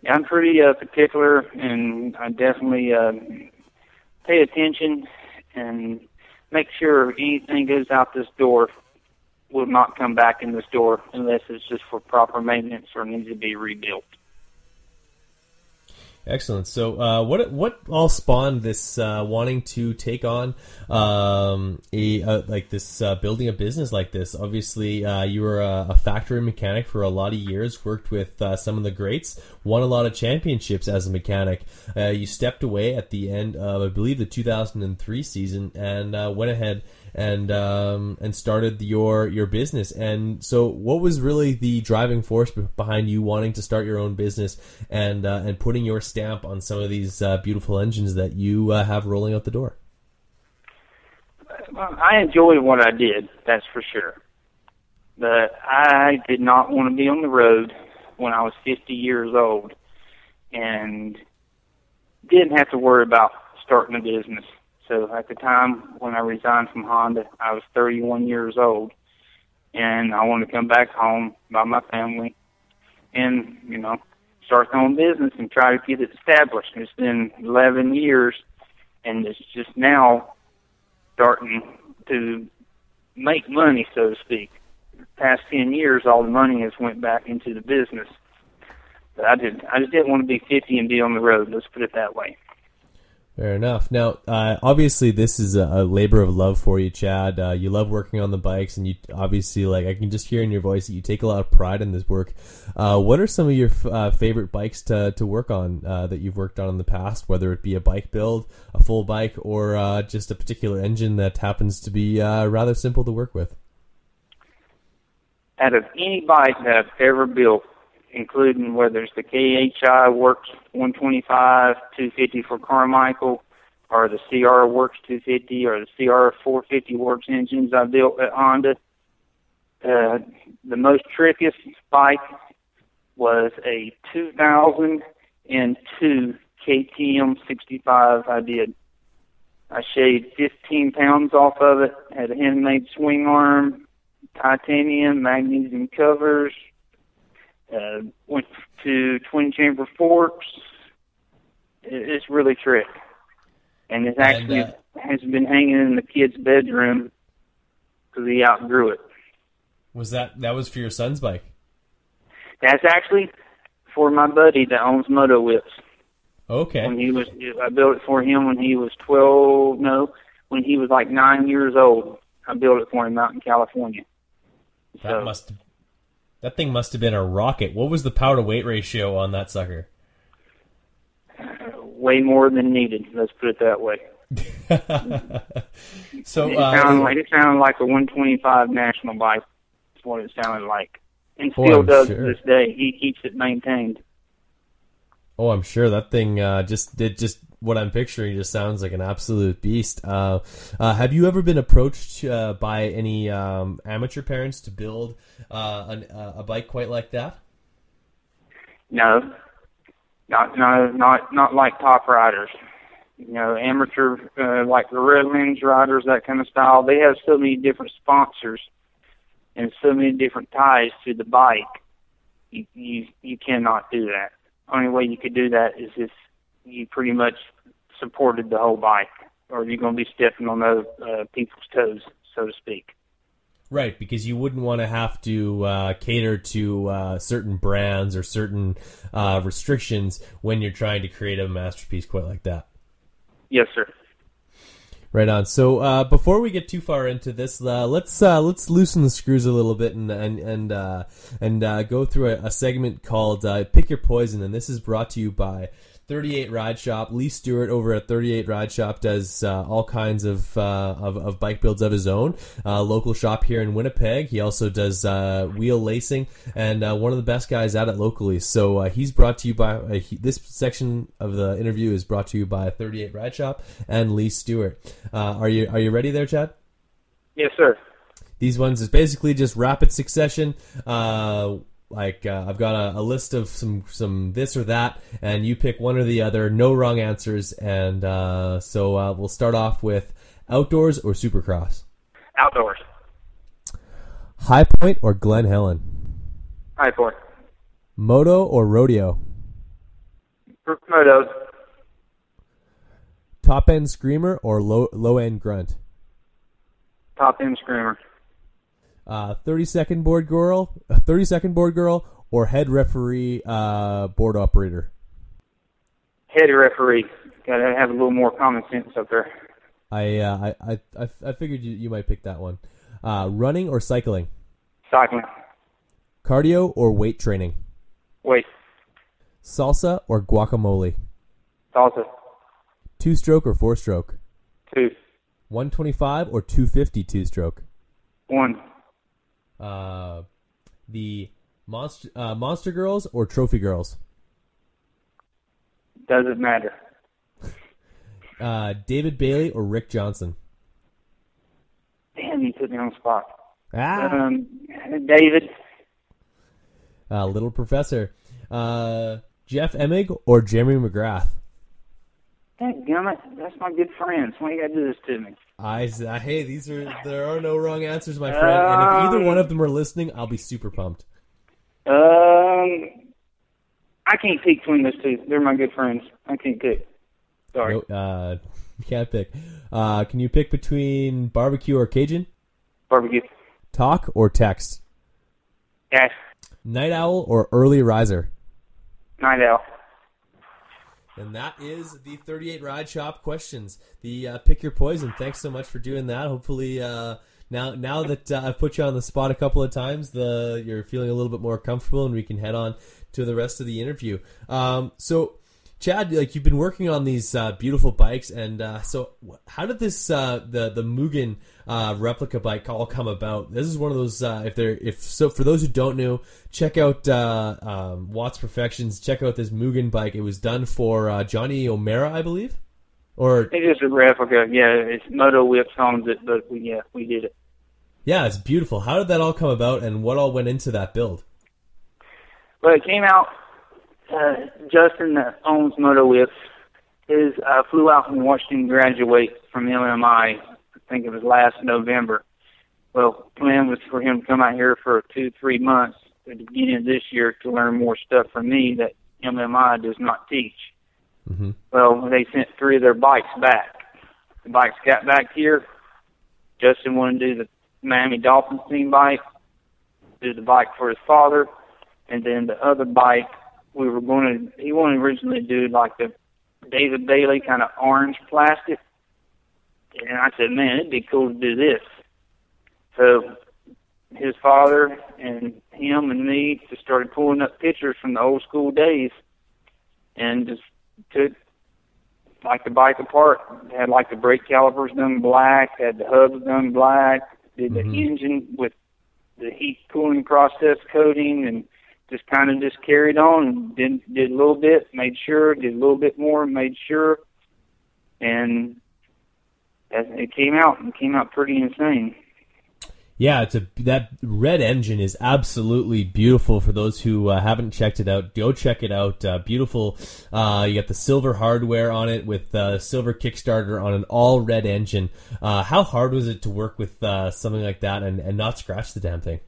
[SPEAKER 5] Yeah, I'm pretty uh, particular, and I definitely uh, pay attention and make sure anything goes out this door will not come back in this door unless it's just for proper maintenance or needs to be rebuilt.
[SPEAKER 2] Excellent. So, uh, what what all spawned this uh, wanting to take on um, a uh, like this uh, building a business like this? Obviously, uh, you were a, a, factory mechanic for a lot of years. Worked with uh, some of the greats. Won a lot of championships as a mechanic. you stepped away at the end of, I believe, the 2003 season, and went ahead and um, and started your your business. And so, what was really the driving force behind you wanting to start your own business and uh, and putting your stamp on some of these uh, beautiful engines that you uh, have rolling out the door?
[SPEAKER 5] I enjoyed what I did, that's for sure. But I did not want to be on the road when I was 50 years old and didn't have to worry about starting a business. So at the time when I resigned from Honda, I was 31 years old, and I wanted to come back home by my family, and you know, start my own business and try to get it established. It's been 11 years, and it's just now starting to make money, so to speak. The past 10 years, all the money has went back into the business. But I did, I just didn't want to be 50 and be on the road. Let's put it that way.
[SPEAKER 2] Fair enough. Now, uh, obviously, this is a, labor of love for you, Chad. Uh, you love working on the bikes, and you obviously like I can just hear in your voice that you take a lot of pride in this work. Uh, what are some of your f- uh, favorite bikes to to work on uh, that you've worked on in the past? Whether it be a bike build, a full bike, or uh, just a particular engine that happens to be rather simple to work with.
[SPEAKER 5] Out of any bike that I've ever built, including whether it's the KHI Works 125 250 for Carmichael, or the CR Works 250, or the CR 450 Works engines I built at Honda. Uh, the most trickiest bike was a 2002 KTM 65 I did. I shaved 15 pounds off of it, had a handmade swing arm, titanium, magnesium covers, Uh, went to Twin Chamber Forks. It's really trick, and it's actually
[SPEAKER 2] And, uh,
[SPEAKER 5] has been hanging in the kid's bedroom because he outgrew it.
[SPEAKER 2] Was that that was for your son's bike?
[SPEAKER 5] That's actually for my buddy that owns Moto Whips.
[SPEAKER 2] Okay.
[SPEAKER 5] When he was, I built it for him when he was twelve. No, when he was like nine years old. I built it for him out in California.
[SPEAKER 2] That
[SPEAKER 5] So,
[SPEAKER 2] must that thing must have been a rocket. What was the power to weight ratio on that sucker?
[SPEAKER 5] way more than needed. Let's put it that way.
[SPEAKER 2] so
[SPEAKER 5] It sounded
[SPEAKER 2] uh,
[SPEAKER 5] like it sounded like a 125 national bike. That's what it sounded like, and
[SPEAKER 2] Oh,
[SPEAKER 5] still
[SPEAKER 2] I'm
[SPEAKER 5] does
[SPEAKER 2] sure.
[SPEAKER 5] to this day. He keeps it maintained.
[SPEAKER 2] oh, I'm sure that thing uh, just did just what I'm picturing. Just sounds like an absolute beast. Uh, uh, have you ever been approached uh, by any um, amateur parents to build uh, an, uh, a bike quite like that?
[SPEAKER 5] No, not no not not like top riders. You know, amateur uh, like the Redlands riders, that kind of style. They have so many different sponsors and so many different ties to the bike. You you you cannot do that. Only way you could do that is if you pretty much supported the whole bike, or you're going to be stepping on those uh, people's toes, so to speak.
[SPEAKER 2] Right, because you wouldn't want to have to uh, cater to uh, certain brands or certain uh, restrictions when you're trying to create a masterpiece quite like that.
[SPEAKER 5] Yes, sir.
[SPEAKER 2] Right on. So uh, before we get too far into this, uh, let's uh, let's loosen the screws a little bit and and and uh, and uh, go through a, a segment called uh, "Pick Your Poison," and this is brought to you by 38 Ride Shop. Lee Stewart over at 38 Ride Shop does uh, all kinds of, uh, of of bike builds of his own. Uh, local shop here in Winnipeg. He also does uh, wheel lacing and uh, one of the best guys at it locally. So uh, he's brought to you by uh, he, this section of the interview is brought to you by 38 Ride Shop and Lee Stewart. Uh, are you are you ready there, Chad?
[SPEAKER 5] Yes, sir.
[SPEAKER 2] These ones is basically just rapid succession. Like uh, I've got a, a list of some some this or that, and you pick one or the other. No wrong answers, and uh, so uh, we'll start off with outdoors or supercross,
[SPEAKER 5] Outdoors.
[SPEAKER 2] High Point or Glen Helen,
[SPEAKER 5] High point.
[SPEAKER 2] moto or rodeo,
[SPEAKER 5] Motos.
[SPEAKER 2] top end screamer or low low end grunt,
[SPEAKER 5] Top end screamer.
[SPEAKER 2] Uh, thirty second board girl, thirty second board girl, or head referee uh, board operator.
[SPEAKER 5] Head referee. Got to have a little more common sense up there.
[SPEAKER 2] I uh, I, I I I figured you, you might pick that one. Uh, running or cycling,
[SPEAKER 5] Cycling.
[SPEAKER 2] cardio or weight training,
[SPEAKER 5] Weight.
[SPEAKER 2] salsa or guacamole,
[SPEAKER 5] Salsa.
[SPEAKER 2] two stroke or four stroke,
[SPEAKER 5] Two.
[SPEAKER 2] 125 or 250 two stroke.
[SPEAKER 5] One.
[SPEAKER 2] Uh, the monster uh, monster girls or trophy girls.
[SPEAKER 5] Doesn't matter.
[SPEAKER 2] Uh, David Bailey or Rick Johnson.
[SPEAKER 5] Damn, you put me on the spot.
[SPEAKER 2] Ah,
[SPEAKER 5] Um, David.
[SPEAKER 2] uh, little professor. Uh, Jeff Emig or Jeremy McGrath.
[SPEAKER 5] Thank gummit. That's my good friends. Why you got to do this to me?
[SPEAKER 2] I hey, these are there are no wrong answers, my friend. And if either one of them are listening, I'll be super pumped.
[SPEAKER 5] Um, I can't pick between those two. They're my good friends. I can't pick. Sorry.
[SPEAKER 2] No, uh, can't pick. Uh, can you pick between barbecue or Cajun?
[SPEAKER 5] Barbecue.
[SPEAKER 2] Talk or text?
[SPEAKER 5] Yes.
[SPEAKER 2] Night owl or early riser?
[SPEAKER 5] Night owl.
[SPEAKER 2] And that is the 38 Ride Shop questions. The uh, pick your poison. Thanks so much for doing that. Hopefully, uh, now now that uh, I've put you on the spot a couple of times, the you're feeling a little bit more comfortable, and we can head on to the rest of the interview. Um, so, Chad, like you've been working on these uh, beautiful bikes, and uh, so how did this uh, the the Mugen uh, replica bike all come about? This is one of those. Uh, if they're if so, for those who don't know, check out uh, um, Watts Perfections. Check out this Mugen bike. It was done for uh, Johnny O'Mara, I believe, or
[SPEAKER 5] It's a replica. Yeah, it's Moto Whips owns it, but we, yeah, we did it.
[SPEAKER 2] yeah, it's beautiful. How did that all come about, and what all went into that build?
[SPEAKER 5] But it came out. Uh, Justin that owns Moto Whips is uh, flew out and Washington graduate from MMI. I think it was last November. Well, plan was for him to come out here for two, three months at the beginning of this year to learn more stuff from me that MMI does not teach.
[SPEAKER 2] Mm-hmm.
[SPEAKER 5] Well, they sent three of their bikes back. The bikes got back here. Justin wanted to do the Miami Dolphins team bike, do the bike for his father, and then the other bike we were going to. He wanted to originally do like the David Bailey kind of orange plastic, and I said, man, it'd be cool to do this. So his father and him and me just started pulling up pictures from the old school days, and just took like the bike apart. Had like the brake calipers done black, had the hubs done black, did the
[SPEAKER 2] Mhm.
[SPEAKER 5] engine with the heat cooling process coating, and just kind of just carried on and did did a little bit, made sure, did a little bit more, made sure, and it came out, it came out pretty insane.
[SPEAKER 2] Yeah, it's a that red engine is absolutely beautiful. For those who uh, haven't checked it out, go check it out. Uh, beautiful. Uh, you got the silver hardware on it with uh, silver Kickstarter on an all red engine. Uh, how hard was it to work with uh, something like that and, and not scratch the damn thing?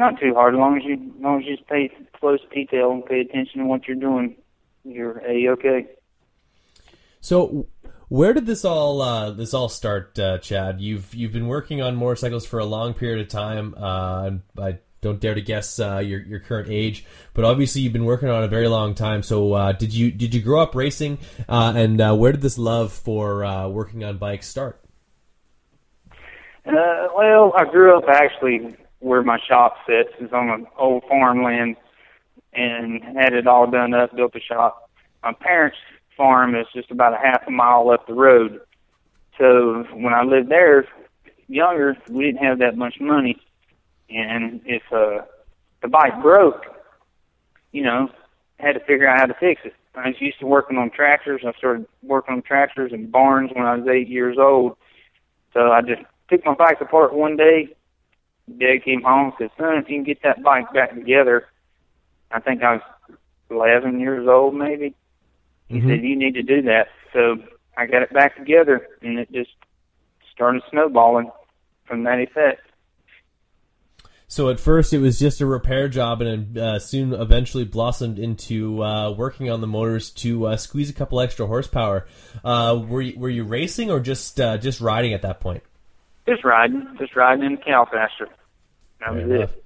[SPEAKER 5] Not too hard, as long as you as long as you just pay close detail and pay attention to what you're doing, you're a okay.
[SPEAKER 2] So, where did this all uh, this all start, uh, Chad? You've you've been working on motorcycles for a long period of time. Uh, I don't dare to guess uh, your your current age, but obviously you've been working on it a very long time. So, uh, did you did you grow up racing, uh, and uh, where did this love for uh, working on bikes start?
[SPEAKER 5] Uh, well, I grew up actually where my shop sits is on an old farmland, and had it all done up, built a shop. My parents' farm is just about a half a mile up the road. So when I lived there, younger, we didn't have that much money, and if uh, the bike broke, you know, I had to figure out how to fix it. I was used to working on tractors. I started working on tractors and barns when I was eight years old. So I just took my bike apart one day. Dad came home and said, son, if you can get that bike back together, I think I was 11 years old maybe. He
[SPEAKER 2] Mhm.
[SPEAKER 5] said, you need to do that. So I got it back together and it just started snowballing from that effect.
[SPEAKER 2] So at first it was just a repair job, and uh, soon eventually blossomed into uh, working on the motors to uh, squeeze a couple extra horsepower. Uh, were you, were you racing or just uh, just riding at that point?
[SPEAKER 5] Just riding, just riding in the cow pasture. That was
[SPEAKER 2] enough.
[SPEAKER 5] it.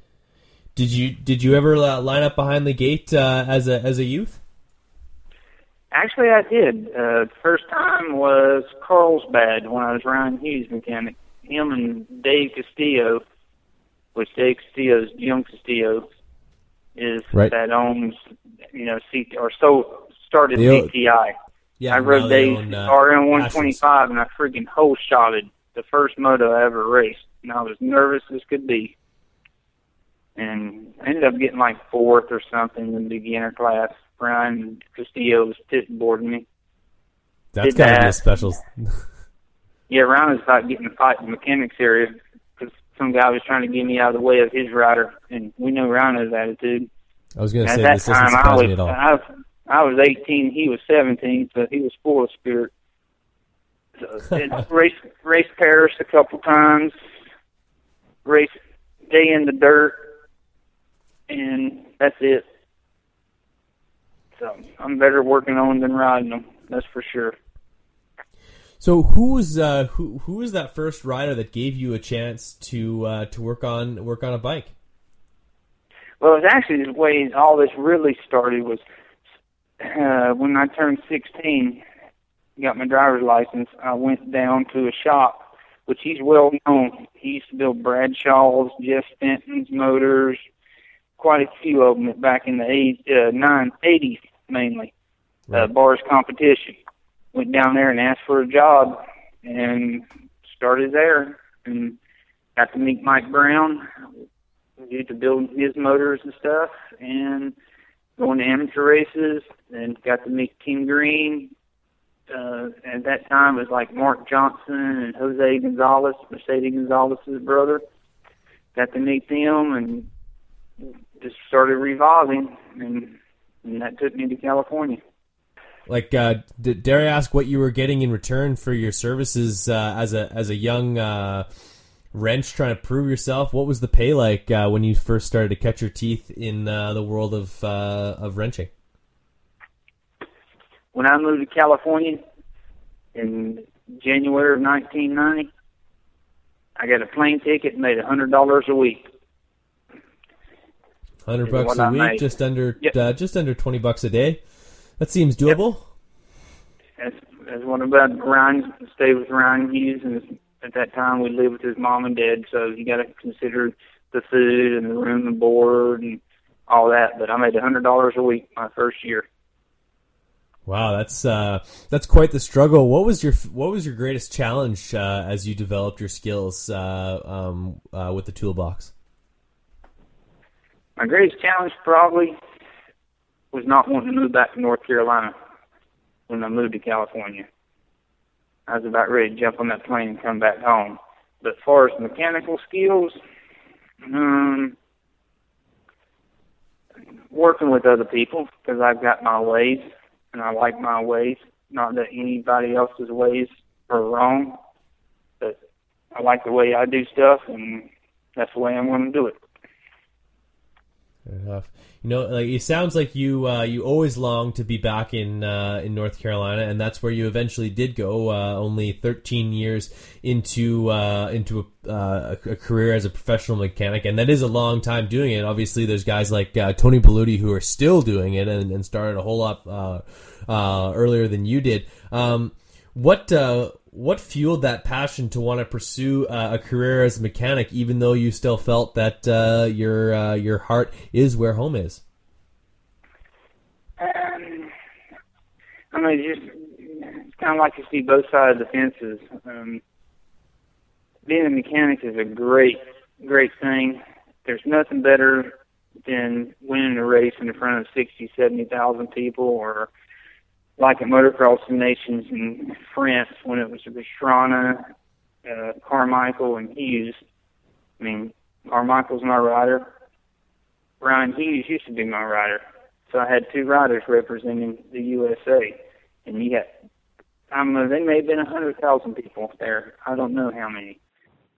[SPEAKER 2] Did you did you ever uh, line up behind the gate uh, as a as a youth?
[SPEAKER 5] Actually, I did. Uh, the first time was Carlsbad when I was Ryan Hughes mechanic. Him and Dave Castillo, which Dave Castillo's Jim Castillo is
[SPEAKER 2] Right.
[SPEAKER 5] that owns, you know, CT or so started
[SPEAKER 2] own-
[SPEAKER 5] CTI.
[SPEAKER 2] Yeah,
[SPEAKER 5] I rode Dave's
[SPEAKER 2] own, uh,
[SPEAKER 5] RM 125 and I freaking hole shotted the first moto I ever raced, and I was nervous as could be. And I ended up getting like fourth or something in the beginner class. Ryan Castillo was pit boarding me.
[SPEAKER 2] That's
[SPEAKER 5] did
[SPEAKER 2] gotta be a special.
[SPEAKER 5] Yeah, Ryan was about getting a fight in the mechanics area because some guy was trying to get me out of the way of his rider, and we know Ryan's attitude.
[SPEAKER 2] I was gonna say
[SPEAKER 5] at that
[SPEAKER 2] this
[SPEAKER 5] time, I was
[SPEAKER 2] me at all.
[SPEAKER 5] I, I was 18, he was 17, so he was full of spirit. So, race race Paris a couple times, race day in the dirt, and that's it. So I'm better working on than riding them. That's for sure.
[SPEAKER 2] So who was uh, who who was that first rider that gave you a chance to uh, to work on work on a bike?
[SPEAKER 5] Well, it was actually the way all this really started was uh, when I turned 16, got my driver's license. I went down to a shop, which he's well known. He used to build Bradshaw's, Jeff Fenton's motors, quite a few of them back in the eight, uh, nine, 80s mainly. Uh, bars competition. Went down there and asked for a job, and started there, and got to meet Mike Brown, get to build his motors and stuff, and going to amateur races, and got to meet Tim Green. Uh, at that time, it was like Mark Johnson and Jose Gonzalez, Mercedes Gonzalez's brother. Got to meet them, and just started revolving, and, and that took me to California.
[SPEAKER 2] Like, uh, d- dare I ask what you were getting in return for your services uh, as a as a young uh, wrench, trying to prove yourself. What was the pay like uh, when you first started to catch your teeth in uh, the world of uh, of wrenching?
[SPEAKER 5] When I moved to California in January of 1990, I got a plane ticket and made a hundred dollars a week.
[SPEAKER 2] Hundred bucks a week, just under
[SPEAKER 5] yep.
[SPEAKER 2] uh, just under twenty bucks a day. That seems doable.
[SPEAKER 5] Yep. That's, that's what about Ryan stayed with Ryan Hughes, and at that time we lived with his mom and dad, so you got to consider the food and the room and board and all that. But I made a hundred dollars a week my first year.
[SPEAKER 2] Wow, that's uh, that's quite the struggle. What was your what was your greatest challenge uh, as you developed your skills uh, um, uh, with the toolbox?
[SPEAKER 5] My greatest challenge probably was not wanting to move back to North Carolina when I moved to California. I was about ready to jump on that plane and come back home. But as far as mechanical skills, um, working with other people because I've got my ways and I like my ways. Not that anybody else's ways are wrong, but I like the way I do stuff, and that's the way I'm going to do it.
[SPEAKER 2] Enough. You know, like it sounds like you uh, you always longed to be back in uh, in North Carolina, and that's where you eventually did go. Uh, only 13 years into uh, into a, uh, a, career as a professional mechanic, and that is a long time doing it. Obviously, there's guys like uh, Tony Belluti who are still doing it and, and started a whole lot earlier than you did. Um, what what fueled that passion to want to pursue uh, a career as a mechanic, even though you still felt that uh, your uh, your heart is where home is?
[SPEAKER 5] Um, I mean, just kind of like you see both sides of the fences. Um, being a mechanic is a great, great thing. There's nothing better than winning a race in front of sixty, seventy thousand people, or like at Motocross Nations in France when it was Pastrana, uh, Carmichael, and Hughes. I mean, Carmichael's my rider. Ryan Hughes used to be my rider. So I had two riders representing the USA. And you got, I don't there may have been a 100,000 people there. I don't know how many.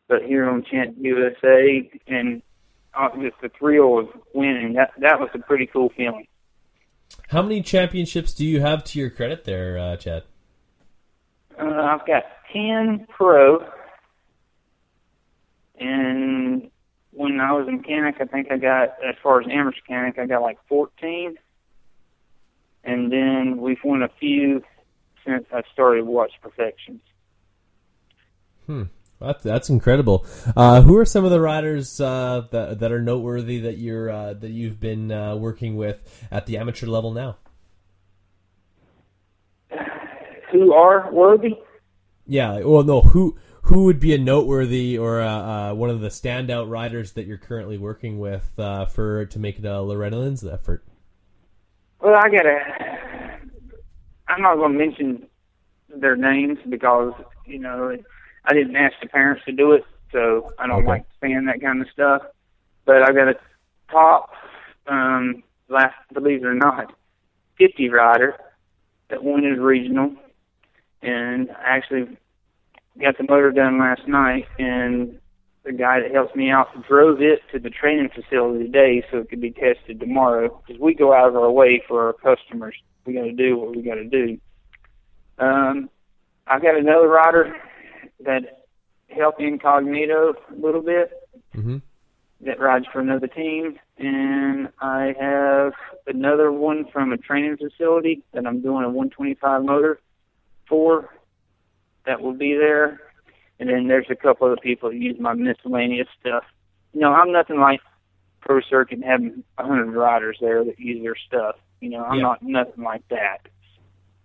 [SPEAKER 5] But here on Chant USA, and uh, just the thrill of winning, that, that was a pretty cool feeling.
[SPEAKER 2] How many championships do you have to your credit there, uh, Chad?
[SPEAKER 5] Uh, I've got 10 pro. And when I was a mechanic, I think I got, as far as amateur mechanic, I got like 14. And then we've won a few since I started Watts Perfections.
[SPEAKER 2] Hmm. That's, that's incredible. Uh, who are some of the riders uh, that that are noteworthy that you're uh, that you've been uh, working with at the amateur level now?
[SPEAKER 5] Who are worthy?
[SPEAKER 2] Yeah. Well, no. Who who would be a noteworthy or uh, uh, one of the standout riders that you're currently working with for to make it a Loretta Lynn's effort?
[SPEAKER 5] Well, I gotta. I'm not going to mention their names because you know I didn't ask the parents to do it, so I don't okay. like saying that kind of stuff. But I got a top, um, last believe it or not, 50 rider that won his regional, and I actually got the motor done last night, and the guy that helps me out drove it to the training facility today so it could be tested tomorrow. Because we go out of our way for our customers. We got to do what we got to do. Um, I've got another rider that help incognito a little bit.
[SPEAKER 2] Mm-hmm.
[SPEAKER 5] That rides for another team, and I have another one from a training facility that I'm doing a 125 motor for. That will be there, and then there's a couple other people that use my miscellaneous stuff. You know, I'm nothing like Pro Circuit having a hundred riders there that use their stuff. You know, I'm yeah. not nothing like that.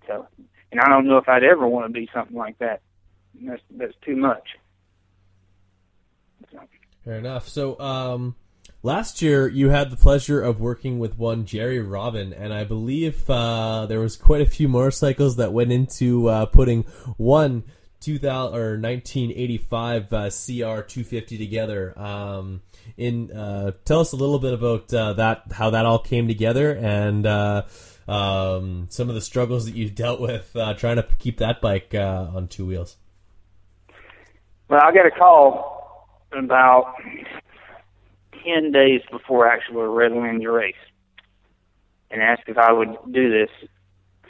[SPEAKER 5] So, and I don't know if I'd ever want to be something like that that's that's too much.
[SPEAKER 2] Fair enough. So, um, last year you had the pleasure of working with one Jerry Robin, and I believe uh, there was quite a few motorcycles that went into uh, putting one 2000 or 1985 uh, CR 250 together. Um, in uh, tell us a little bit about uh, that, how that all came together, and uh, um, some of the struggles that you dealt with uh, trying to keep that bike uh, on two wheels.
[SPEAKER 5] Well, I got a call about 10 days before actual Redlands race and asked if I would do this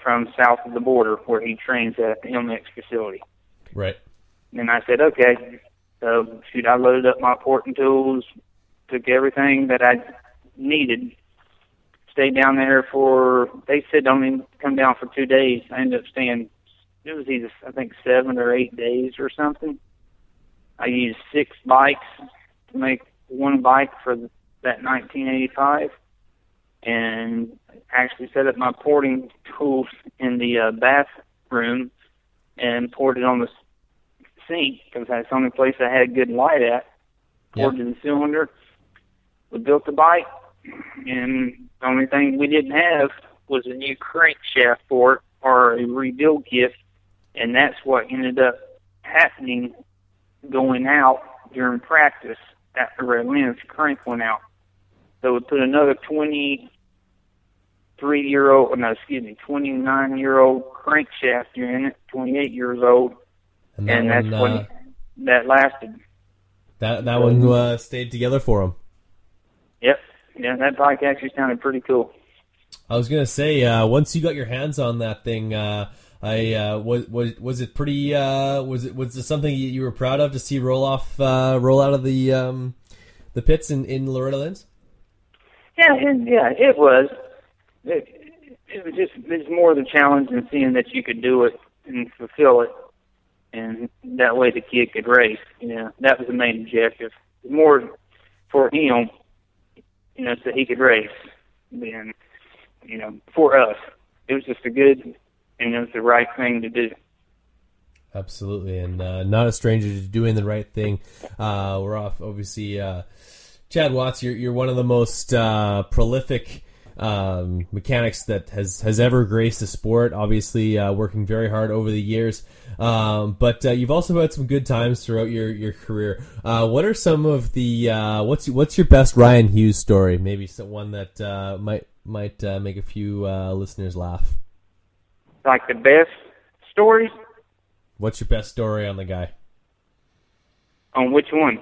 [SPEAKER 5] from south of the border where he trains at the MX facility.
[SPEAKER 2] Right.
[SPEAKER 5] And I said, okay. So, shoot, I loaded up my porting tools, took everything that I needed, stayed down there for, they said only come down for two days. I ended up staying, it was either, I think, seven or eight days or something. I used six bikes to make one bike for that 1985 and actually set up my porting tools in the uh, bathroom and poured it on the sink because that's the only place I had good light at. Poured
[SPEAKER 2] Yep.
[SPEAKER 5] in the cylinder. We built the bike, and the only thing we didn't have was a new crankshaft for it or a rebuild kit, and that's what ended up happening going out during practice at the Red crank went out. So we put another 23 year old, no, excuse me, 29 year old crankshaft in it, 28 years old,
[SPEAKER 2] And that
[SPEAKER 5] and that's
[SPEAKER 2] one,
[SPEAKER 5] when
[SPEAKER 2] uh,
[SPEAKER 5] that lasted.
[SPEAKER 2] that that one uh, stayed together for him.
[SPEAKER 5] Yep. Yeah, that bike actually sounded pretty cool.
[SPEAKER 2] I was gonna say, uh, once you got your hands on that thing, uh, I uh, was was was it pretty? Uh, was it was it something you, were proud of to see roll off, uh, roll out of the um, the pits in in Loretta Lynn's?
[SPEAKER 5] Yeah, and yeah, it was. It, it was just it's more the challenge than seeing that you could do it and fulfill it, and that way the kid could race. You know, that was the main objective. More for him, you know, so he could race than you know for us. It was just a good and it was the right thing to do.
[SPEAKER 2] Absolutely, and uh, not a stranger to doing the right thing. Uh, we're off, obviously. Uh, Chad Watts, you're you're one of the most uh, prolific um, mechanics that has has ever graced the sport. Obviously, uh, working very hard over the years, um, but uh, you've also had some good times throughout your your career. What are some of the what's what's your best Ryan Hughes story? Maybe one that might might make a few listeners laugh.
[SPEAKER 5] Like the best stories
[SPEAKER 2] What's your best story on the guy
[SPEAKER 5] on which one?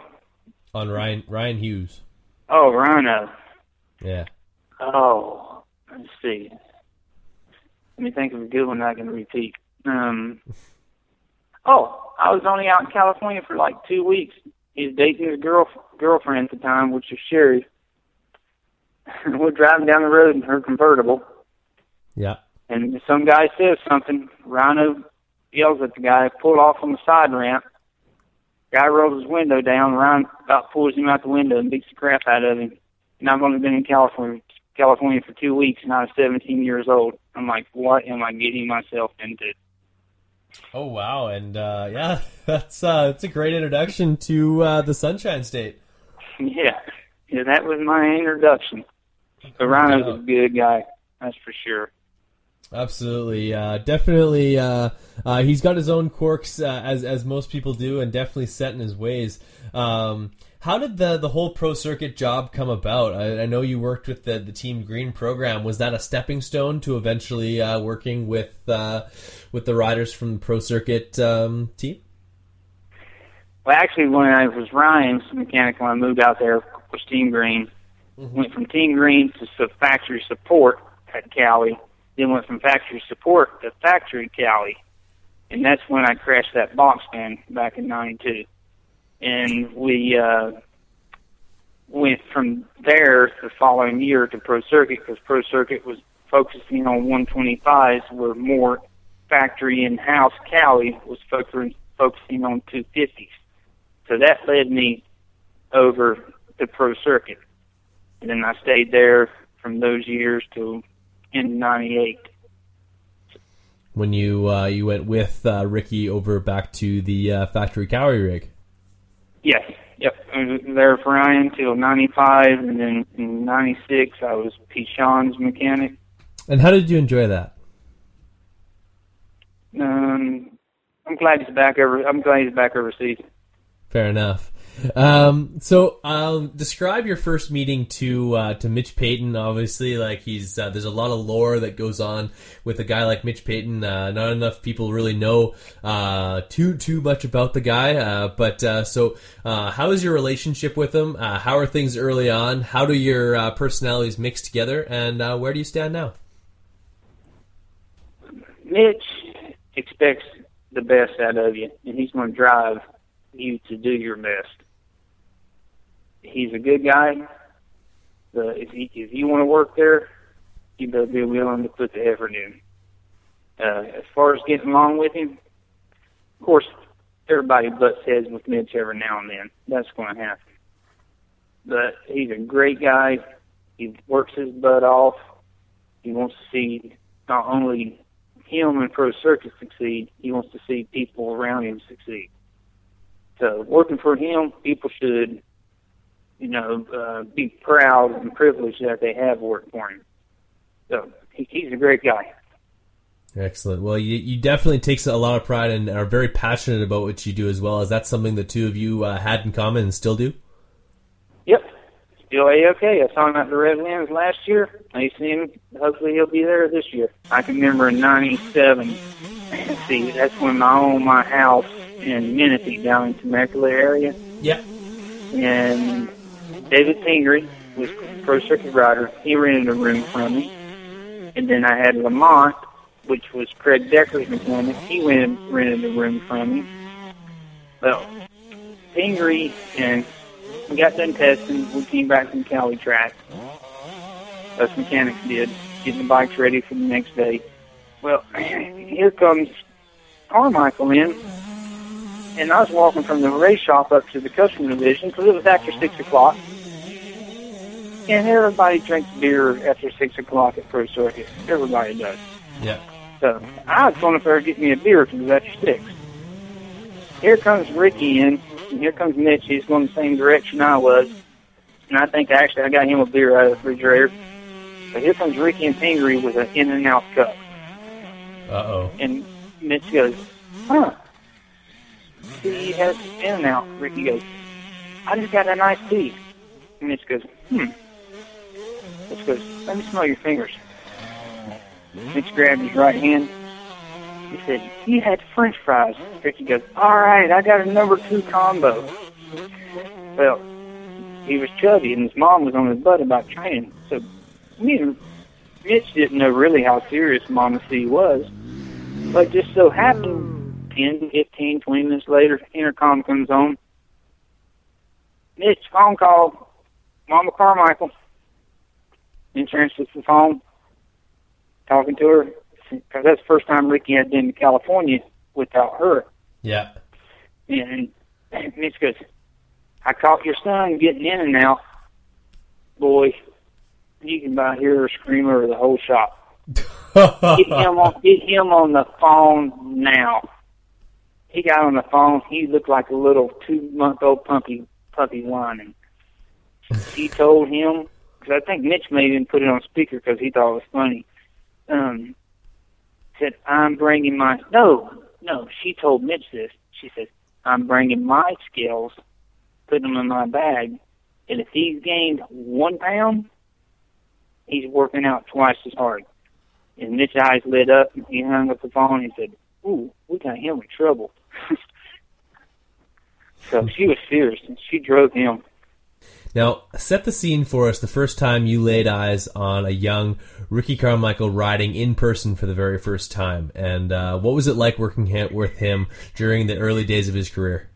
[SPEAKER 2] on Ryan Ryan Hughes?
[SPEAKER 5] Oh, Rhino.
[SPEAKER 2] Yeah.
[SPEAKER 5] Oh, let's see. Let me think of a good one I can repeat. Um, oh, I was only out in California for like two weeks. He's dating his girl girlfriend at the time, which is Sherry. We're driving down the road in her convertible,
[SPEAKER 2] Yeah.
[SPEAKER 5] And some guy says something. Rhino yells at the guy, pull off on the side ramp. Guy rolls his window down. Rhino about pulls him out the window and beats the crap out of him. And I've only been in California California for two weeks, and I was 17 years old. I'm like, what am I getting myself into?
[SPEAKER 2] Oh wow, and uh, yeah, that's uh, that's a great introduction to uh, the Sunshine State.
[SPEAKER 5] yeah, yeah, that was my introduction. But Rhino's a good guy, that's for sure.
[SPEAKER 2] Absolutely, uh, definitely. Uh, uh, he's got his own quirks, uh, as as most people do, and definitely set in his ways. Um, how did the the whole pro circuit job come about? I, I know you worked with the the Team Green program. Was that a stepping stone to eventually uh, working with uh, with the riders from the pro circuit um, team?
[SPEAKER 5] Well, actually, when I was Ryan's mechanic, when I moved out there, was Team Green. Went from Team Green to factory support at Kawi. Then went from factory support to factory Kawi. And that's when I crashed that box fan back in 92. And we, uh, went from there the following year to Pro Circuit because Pro Circuit was focusing on 125s where more factory in-house Kawi was focusing, focusing on 250s. So that led me over to Pro Circuit. And then I stayed there from those years till in 98.
[SPEAKER 2] When you uh, you went with uh, Ricky over back to the uh, factory Kawi rig.
[SPEAKER 5] Yes, yep. I was there for Ryan till 95, and then in 96 I was Pichon's mechanic.
[SPEAKER 2] And how did you enjoy that?
[SPEAKER 5] Um, I'm glad he's back over. I'm glad he's back overseas.
[SPEAKER 2] Fair enough. Um, so, describe your first meeting to uh, to Mitch Payton. Obviously, like he's uh, there's a lot of lore that goes on with a guy like Mitch Payton. Uh, not enough people really know uh, too too much about the guy. Uh, but uh, so, how is your relationship with him? how are things early on? How do your personalities mix together? And where do you stand now?
[SPEAKER 5] Mitch expects the best out of you, and he's going to drive you to do your best he's a good guy. Uh, if he, if you want to work there, you better be willing to put the effort in. Uh, as far as getting along with him, of course, everybody butts heads with Mitch every now and then. That's going to happen. But he's a great guy. He works his butt off. He wants to see not only him and Pro Circuit succeed, he wants to see people around him succeed. So working for him, people should you know, uh, be proud and privileged that they have worked for him. So he, he's a great guy.
[SPEAKER 2] Excellent. Well, you, you definitely take a lot of pride and are very passionate about what you do as well. Is that something the two of you uh, had in common and still do?
[SPEAKER 5] Yep. Still A-OK. I saw him at the Redlands last year. I see him. Hopefully he'll be there this year. I can remember in 97. See, that's when I owned my house in Menifee down in Temecula area.
[SPEAKER 2] Yep.
[SPEAKER 5] And David Pingree was pro circuit rider. He rented a room from me. And then I had Lamont, which was Craig Decker's mechanic. He went rented a room from me. Well, Pingree and we got done testing. We came back from Kawi track. Us mechanics did, getting the bikes ready for the next day. Well, here comes Carmichael in, and I was walking from the race shop up to the customer division because it was after six o'clock. And everybody drinks beer after six o'clock at Pro Circuit. Everybody does.
[SPEAKER 2] Yeah.
[SPEAKER 5] So I was going up there to get me a beer because it was after six. Here comes Ricky in, and here comes Mitch. He's going the same direction I was. And I think actually I got him a beer out of the refrigerator. But here comes Ricky and Pingree with an in and out cup.
[SPEAKER 2] Uh oh.
[SPEAKER 5] And Mitch goes, huh. He has in and out. Ricky goes, I just got a nice tea. And Mitch goes, hmm. Mitch goes, let me smell your fingers. Mitch grabbed his right hand. He said, you had french fries. Ricky goes, all right, I got a number two combo. Well, he was chubby and his mom was on his butt about training. So me and Mitch didn't know really how serious Mama C was. But just so happened, 10, 15, 20 minutes later, intercom comes on. Mitch, phone call. Mama Carmichael insurance the phone, talking to her, because that's the first time Ricky had been to California without her.
[SPEAKER 2] Yeah.
[SPEAKER 5] And Mitch goes, I caught your son getting in and out. Boy, you can buy hear a screamer or the whole shop. get him on get him on the phone now. He got on the phone. He looked like a little two month old puppy puppy whining. She told him because I think Mitch may even put it on speaker because he thought it was funny. Um, said, "I'm bringing my no, no." She told Mitch this. She said, "I'm bringing my skills, putting them in my bag, and if he's gained one pound, he's working out twice as hard." And Mitch's eyes lit up, and he hung up the phone. and He said, "Ooh, we got him in trouble." so she was fierce, and she drove him.
[SPEAKER 2] Now, set the scene for us the first time you laid eyes on a young Ricky Carmichael riding in person for the very first time. And uh, what was it like working with him during the early days of his career?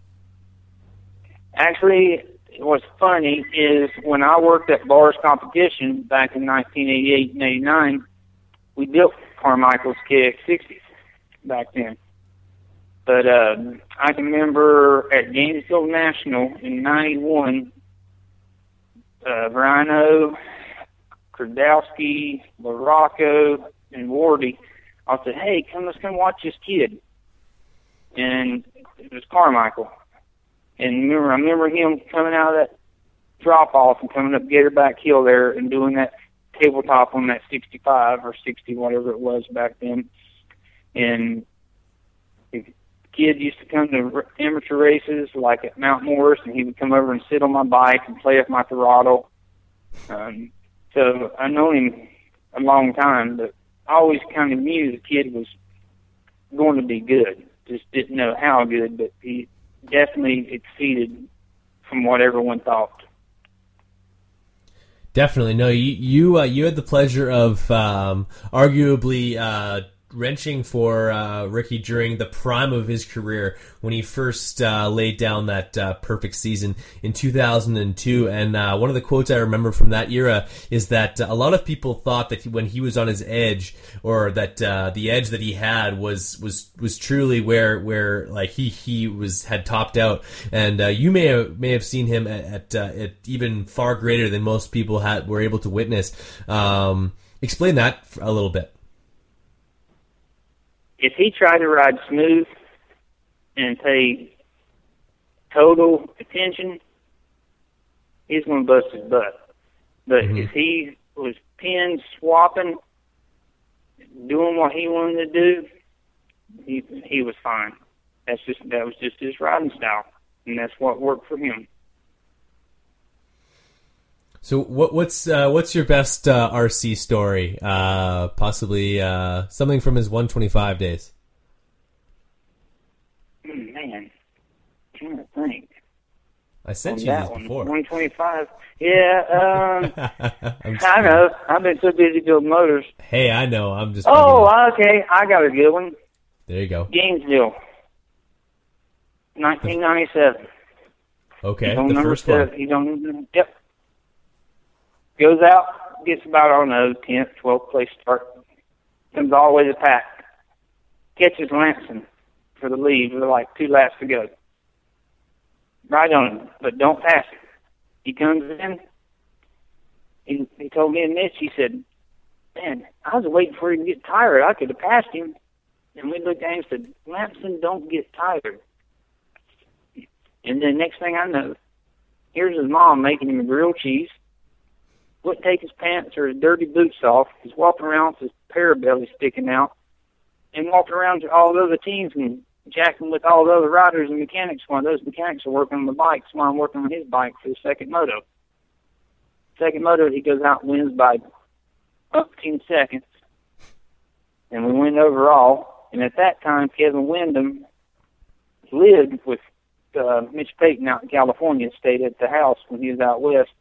[SPEAKER 5] Actually, what's funny is when I worked at Bars Competition back in 1988 and 89, we built Carmichael's KX60s back then. But uh, I can remember at Gainesville National in '91, uh, Rhino, Kiedrowski, LaRocco, and Wardy. I said, hey, come, let's come watch this kid. And it was Carmichael. And remember, I remember him coming out of that drop off and coming up Gatorback Hill there and doing that tabletop on that 65 or 60, whatever it was back then. And kid used to come to amateur races like at Mount Morris, and he would come over and sit on my bike and play with my throttle. Um, so I known him a long time, but I always kind of knew the kid was going to be good. Just didn't know how good, but he definitely exceeded from what everyone thought.
[SPEAKER 2] Definitely, no. You you uh, you had the pleasure of um, arguably uh, wrenching for uh, Ricky during the prime of his career when he first uh, laid down that uh, perfect season in 2002. And uh, one of the quotes I remember from that era is that uh, a lot of people thought that when he was on his edge, or that uh, the edge that he had was was was truly where where like he he was had topped out. And you may have may have seen him at, at, at even far greater than most people had were able to witness. Um, explain that a little bit
[SPEAKER 5] if he tried to ride smooth and pay total attention, he's going to bust his butt. But mm-hmm. if he was pin swapping, doing what he wanted to do, he he was fine. That's just that was just his riding style, and that's what worked for him.
[SPEAKER 2] So what, what's uh, what's your best uh, RC story? Uh, possibly uh, something from his 125 days.
[SPEAKER 5] Hmm, man, I'm trying to think.
[SPEAKER 2] I sent you that one. before.
[SPEAKER 5] 125. Yeah, um, I know. I've been so busy building motors.
[SPEAKER 2] Hey, I know. I'm just.
[SPEAKER 5] Oh, okay. I got a good one.
[SPEAKER 2] There you go.
[SPEAKER 5] Gainesville, 1997.
[SPEAKER 2] Okay, the first one.
[SPEAKER 5] You don't. Yep goes out, gets about, I don't know, 10th, 12th place start, comes all the way to the pack, catches Lamson for the lead with like two laps to go. Right on him, but don't pass him. He comes in, he, he told me and Mitch, he said, man, I was waiting for him to get tired. I could have passed him. And we looked at him and said, Lamson, don't get tired. And then next thing I know, here's his mom making him grilled cheese wouldn't take his pants or his dirty boots off. He's walking around with his pair belly sticking out, and walking around to all the other teams and jacking with all the other riders and mechanics while those mechanics are working on the bikes while I'm working on his bike for the second moto. Second moto, he goes out and wins by 15 seconds, and we win overall. And at that time, Kevin Windham lived with uh, Mitch Payton out in California, stayed at the house when he was out west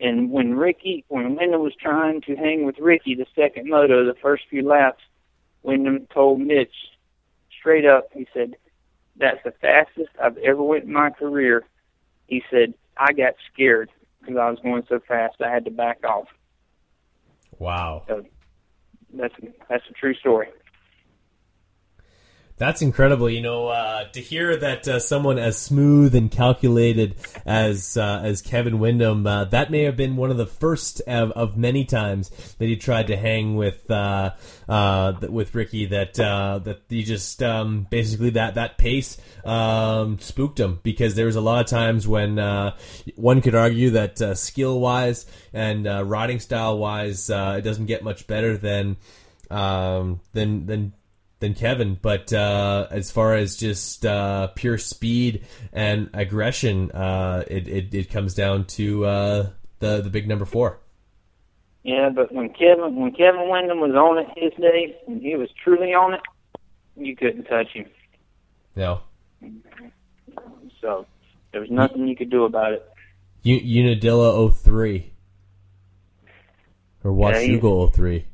[SPEAKER 5] and when Ricky, when Windham was trying to hang with Ricky the second moto, the first few laps, Windham told Mitch straight up, he said, that's the fastest I've ever went in my career. He said, I got scared because I was going so fast I had to back off.
[SPEAKER 2] Wow.
[SPEAKER 5] So that's, that's a true story.
[SPEAKER 2] That's incredible. You know, uh, to hear that uh, someone as smooth and calculated as uh, as Kevin Windham, uh, that may have been one of the first of, of many times that he tried to hang with uh, uh, with Ricky. That that he just um, basically that that pace um, spooked him because there was a lot of times when one could argue that skill wise and riding style wise, it doesn't get much better than um, than than than Kevin. But uh, as far as just uh, pure speed and aggression, uh, it, it, it comes down to uh, the the big number four.
[SPEAKER 5] Yeah, but when Kevin when Kevin Windham was on it his day, and he was truly on it, you couldn't touch him.
[SPEAKER 2] No.
[SPEAKER 5] So there was nothing you could do about it.
[SPEAKER 2] U- Unadilla 03. Or Washougal yeah, 03.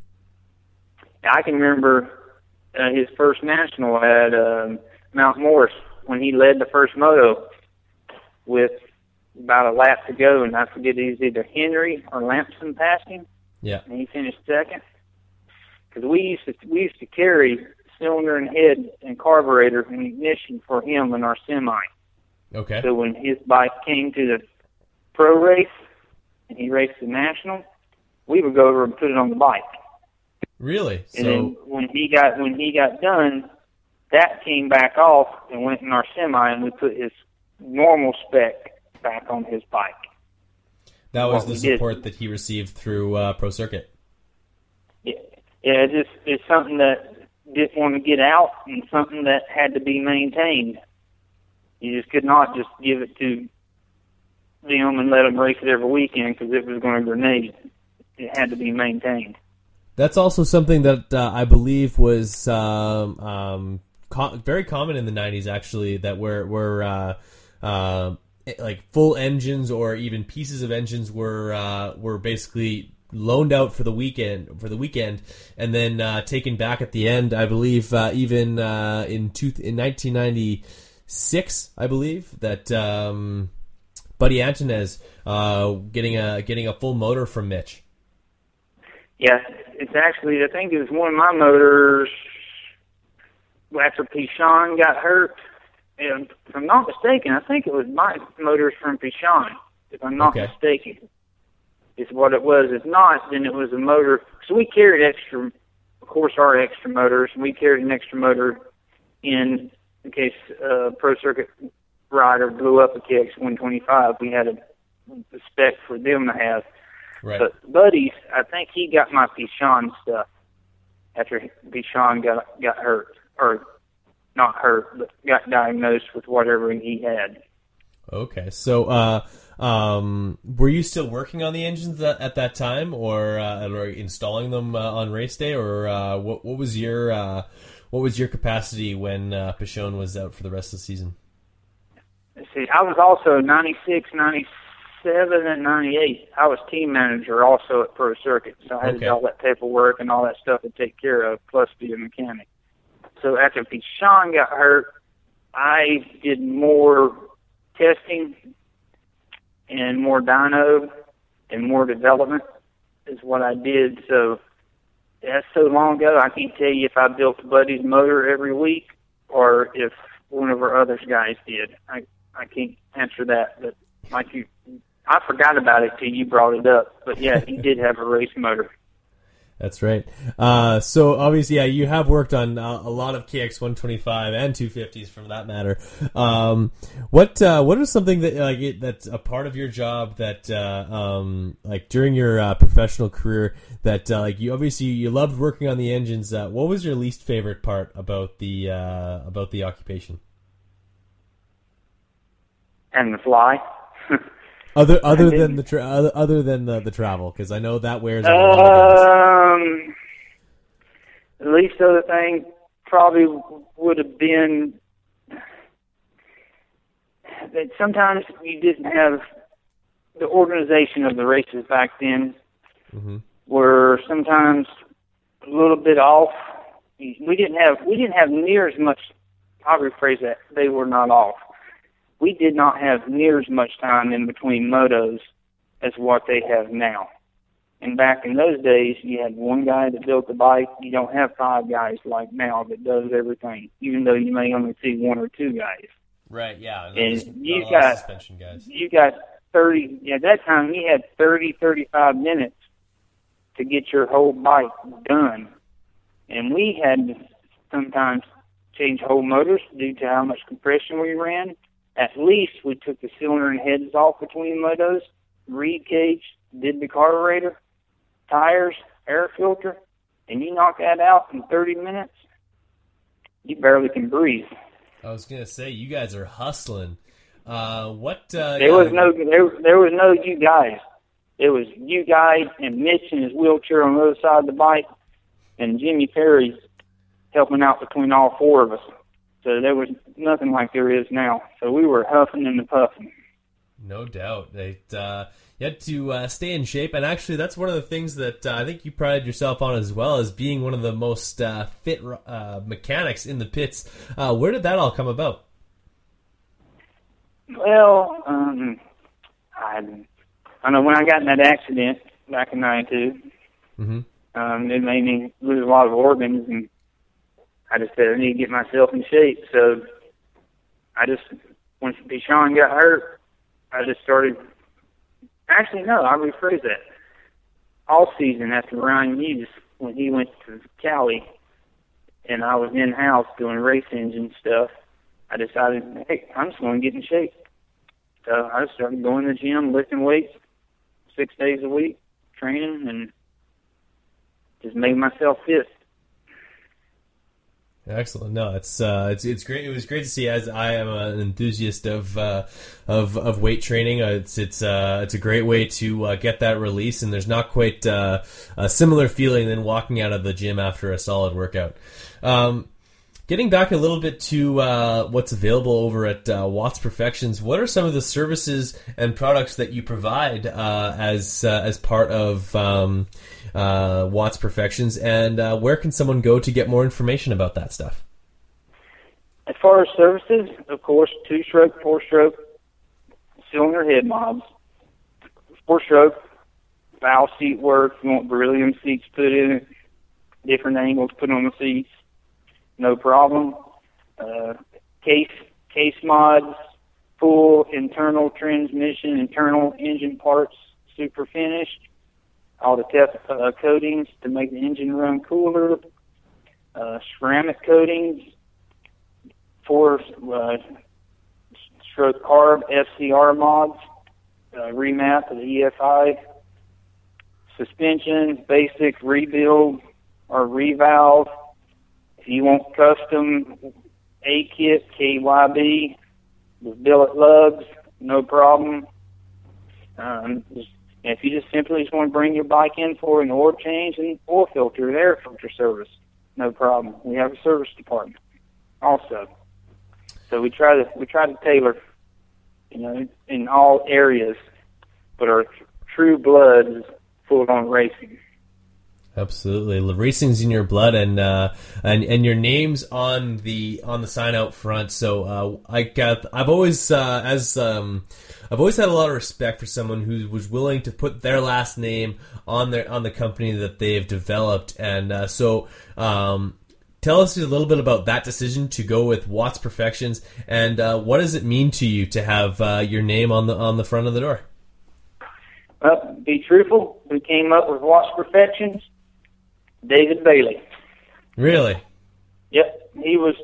[SPEAKER 5] I can remember uh, his first national at um, Mount Morris when he led the first moto with about a lap to go, and I forget it was either Henry or Lamson passed him.
[SPEAKER 2] Yeah,
[SPEAKER 5] and he finished second. Because we used to we used to carry cylinder and head and carburetor and ignition for him in our semi.
[SPEAKER 2] Okay.
[SPEAKER 5] So when his bike came to the pro race and he raced the national, we would go over and put it on the bike.
[SPEAKER 2] Really?
[SPEAKER 5] And so... then when he got when he got done, that came back off and went in our semi, and we put his normal spec back on his bike.
[SPEAKER 2] That was the support did. that he received through uh, Pro Circuit.
[SPEAKER 5] Yeah, yeah, it's just it's something that didn't want to get out and something that had to be maintained. You just could not just give it to them and let them race it every weekend because it was going to grenade. It had to be maintained.
[SPEAKER 2] That's also something that uh, I believe was um, um, co- very common in the '90s, actually. That were were uh, uh, like full engines or even pieces of engines were uh, were basically loaned out for the weekend for the weekend and then uh, taken back at the end. I believe uh, even in two, in 1996, I believe that. Um, Buddy Antunez getting a getting a full motor from Mitch.
[SPEAKER 5] Yeah, it's actually I think it was one of my motors after Pichon got hurt. And if I'm not mistaken, I think it was my motors from Pichon. If I'm not okay. mistaken, is what it was. If not, then it was a motor. So we carried extra, of course, our extra motors. We carried an extra motor in in case uh, pro circuit rider blew up a KX 125. We had a, a spec for them to have.
[SPEAKER 2] Right.
[SPEAKER 5] But Buddy's, I think he got my Pichon stuff after Pichon got got hurt, or not hurt, but got diagnosed with whatever he had.
[SPEAKER 2] Okay, so uh, um, were you still working on the engines that, at that time, or, uh, or installing them uh, on race day, or uh, what? What was your uh, what was your capacity when uh, Pichon was out for the rest of the season?
[SPEAKER 5] Let's see, I was also 96, 97 seven and ninety eight, I was team manager also at Pro Circuit, so I had okay. all that paperwork and all that stuff to take care of, plus be a mechanic. So after Pichon got hurt, I did more testing and more dyno and more development is what I did. So that's so long ago. I can't tell you if I built Buddy's motor every week or if one of our other guys did. I I can't answer that, but like you I forgot about it till you brought it up. But yeah, he did have a race motor.
[SPEAKER 2] That's right. Uh, so obviously, yeah, you have worked on uh, a lot of KX 125 and 250s, for that matter. Um, what uh, what is something that like it, that's a part of your job that uh, um, like during your uh, professional career that uh, like you obviously you loved working on the engines. what was your least favorite part about the about the occupation?
[SPEAKER 5] And the fly.
[SPEAKER 2] Other other than the tra- other, other than the, the travel, because I know that wears.
[SPEAKER 5] Um, the least other thing probably would have been that sometimes you didn't have the organization of the races back then mm-hmm. were sometimes a little bit off. We didn't have we didn't have near as much. I'll rephrase that. They were not off we did not have near as much time in between motos as what they have now. And back in those days, you had one guy that built the bike. You don't have five guys like now that does everything, even though you may only see one or two guys.
[SPEAKER 2] Right. Yeah.
[SPEAKER 5] And you got suspension guys. You got thirty. Yeah, that time you had thirty, thirty-five minutes to get your whole bike done, and we had to sometimes change whole motors due to how much compression we ran at least we took the cylinder and heads off between motos, reed cage, did the carburetor, tires, air filter, and you knock that out in 30 minutes, you barely can breathe.
[SPEAKER 2] I was gonna say you guys are hustling. Uh, what? Uh,
[SPEAKER 5] there was no there, there was no you guys. It was you guys and Mitch in his wheelchair on the other side of the bike, and Jimmy Perry helping out between all four of us. So there was nothing like there is now. So we were huffing and puffing.
[SPEAKER 2] No doubt. It, uh, you had to uh, stay in shape, and actually, that's one of the things that uh, I think you prided yourself on as well as being one of the most uh, fit uh, mechanics in the pits. Uh, where did that all come about?
[SPEAKER 5] Well, um, I, I know when I got in that accident back in '92, mm-hmm. um, it made me lose a lot of organs, and I just said I need to get myself in shape. So I just once Pichon got hurt, I just started. Actually, no, I rephrase that. All season after Ryan Hughes, when he went to Kawi, and I was in house doing race engine stuff, I decided, hey, I'm just going to get in shape. So I started going to the gym, lifting weights six days a week, training, and just made myself fit.
[SPEAKER 2] Excellent. No, it's uh, it's it's great. It was great to see. As I am an enthusiast of uh, of of weight training, uh, it's it's uh, it's a great way to uh, get that release, and there's not quite uh, a similar feeling than walking out of the gym after a solid workout. Um, getting back a little bit to uh, what's available over at uh, Watts Perfections, what are some of the services and products that you provide uh, as uh, as part of um, uh, Watts Perfections, and uh, where can someone go to get more information about that stuff?
[SPEAKER 5] As far as services, of course, two stroke, four stroke, cylinder head mobs, four stroke, valve seat work. You want beryllium seats put in different angles put on the seats, no problem. Uh, case case mods, full internal transmission, internal engine parts, super finished all the test uh, coatings to make the engine run cooler, uh, ceramic coatings, four uh, stroke carb FCR mods, uh, remap of the EFI, suspension, basic rebuild or revalve. If you want custom A kit, KYB, with billet lugs, no problem. Um, just if you just simply just want to bring your bike in for an oil change and oil filter and air filter service, no problem. We have a service department also. So we try to we try to tailor, you know, in all areas, but our true blood is full on racing.
[SPEAKER 2] Absolutely, racing's in your blood, and uh, and and your name's on the on the sign out front. So uh, I got I've always uh, as um, I've always had a lot of respect for someone who was willing to put their last name on their on the company that they have developed, and uh, so. Um, tell us a little bit about that decision to go with Watts Perfections, and uh, what does it mean to you to have uh, your name on the on the front of the door?
[SPEAKER 5] Well, be truthful, we came up with Watts Perfections David Bailey.
[SPEAKER 2] Really?
[SPEAKER 5] Yep. He was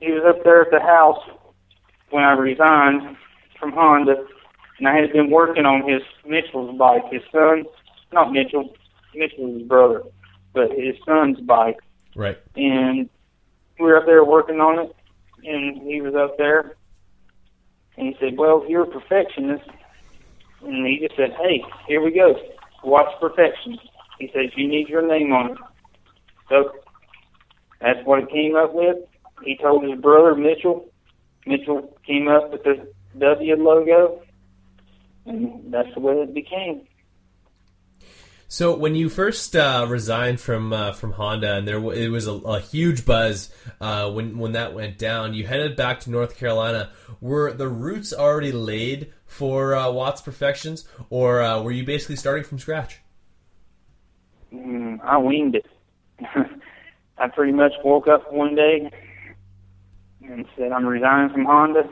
[SPEAKER 5] he was up there at the house when I resigned from Honda, and I had been working on his Mitchell's bike. His son, not Mitchell, Mitchell's brother, but his son's bike.
[SPEAKER 2] Right.
[SPEAKER 5] And we were up there working on it, and he was up there, and he said, "Well, you're a perfectionist," and he just said, "Hey, here we go. Watts perfection." He says, "You need your name on it." So that's what it came up with. He told his brother Mitchell. Mitchell came up with the W logo, and that's the way it became.
[SPEAKER 2] So when you first uh, resigned from uh, from Honda, and there w- it was a, a huge buzz uh, when when that went down, you headed back to North Carolina. Were the roots already laid for uh, Watts Perfections, or uh, were you basically starting from scratch?
[SPEAKER 5] Mm, I winged it. I pretty much woke up one day and said I'm resigning from Honda.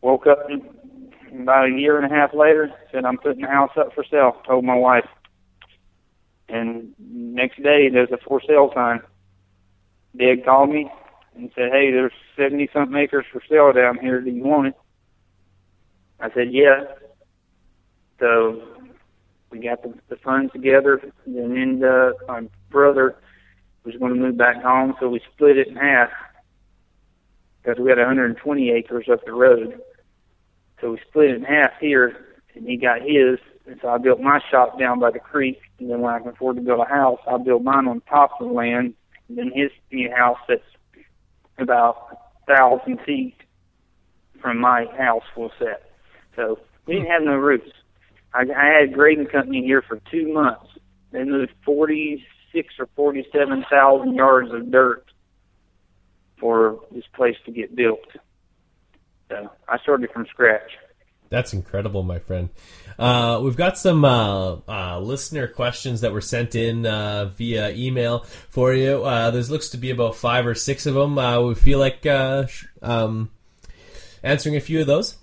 [SPEAKER 5] Woke up about a year and a half later, said I'm putting the house up for sale. Told my wife, and next day there's a for sale sign. Dad called me and said, "Hey, there's seventy something acres for sale down here. Do you want it?" I said, "Yeah." So we got the, the funds together, and then uh, my brother was going to move back home, so we split it in half because we had 120 acres up the road. So we split it in half here, and he got his, and so I built my shop down by the creek. And then when I can afford to build a house, I built mine on top of the land. And then his new house that's about a thousand feet from my house was set. So we didn't have no roofs. I, I had a grading company here for two months. They moved 46 or 47,000 yards of dirt for this place to get built. So I started from scratch.
[SPEAKER 2] That's incredible, my friend. Uh, we've got some uh, uh, listener questions that were sent in uh, via email for you. Uh, there looks to be about five or six of them. Uh, we feel like um, answering a few of those.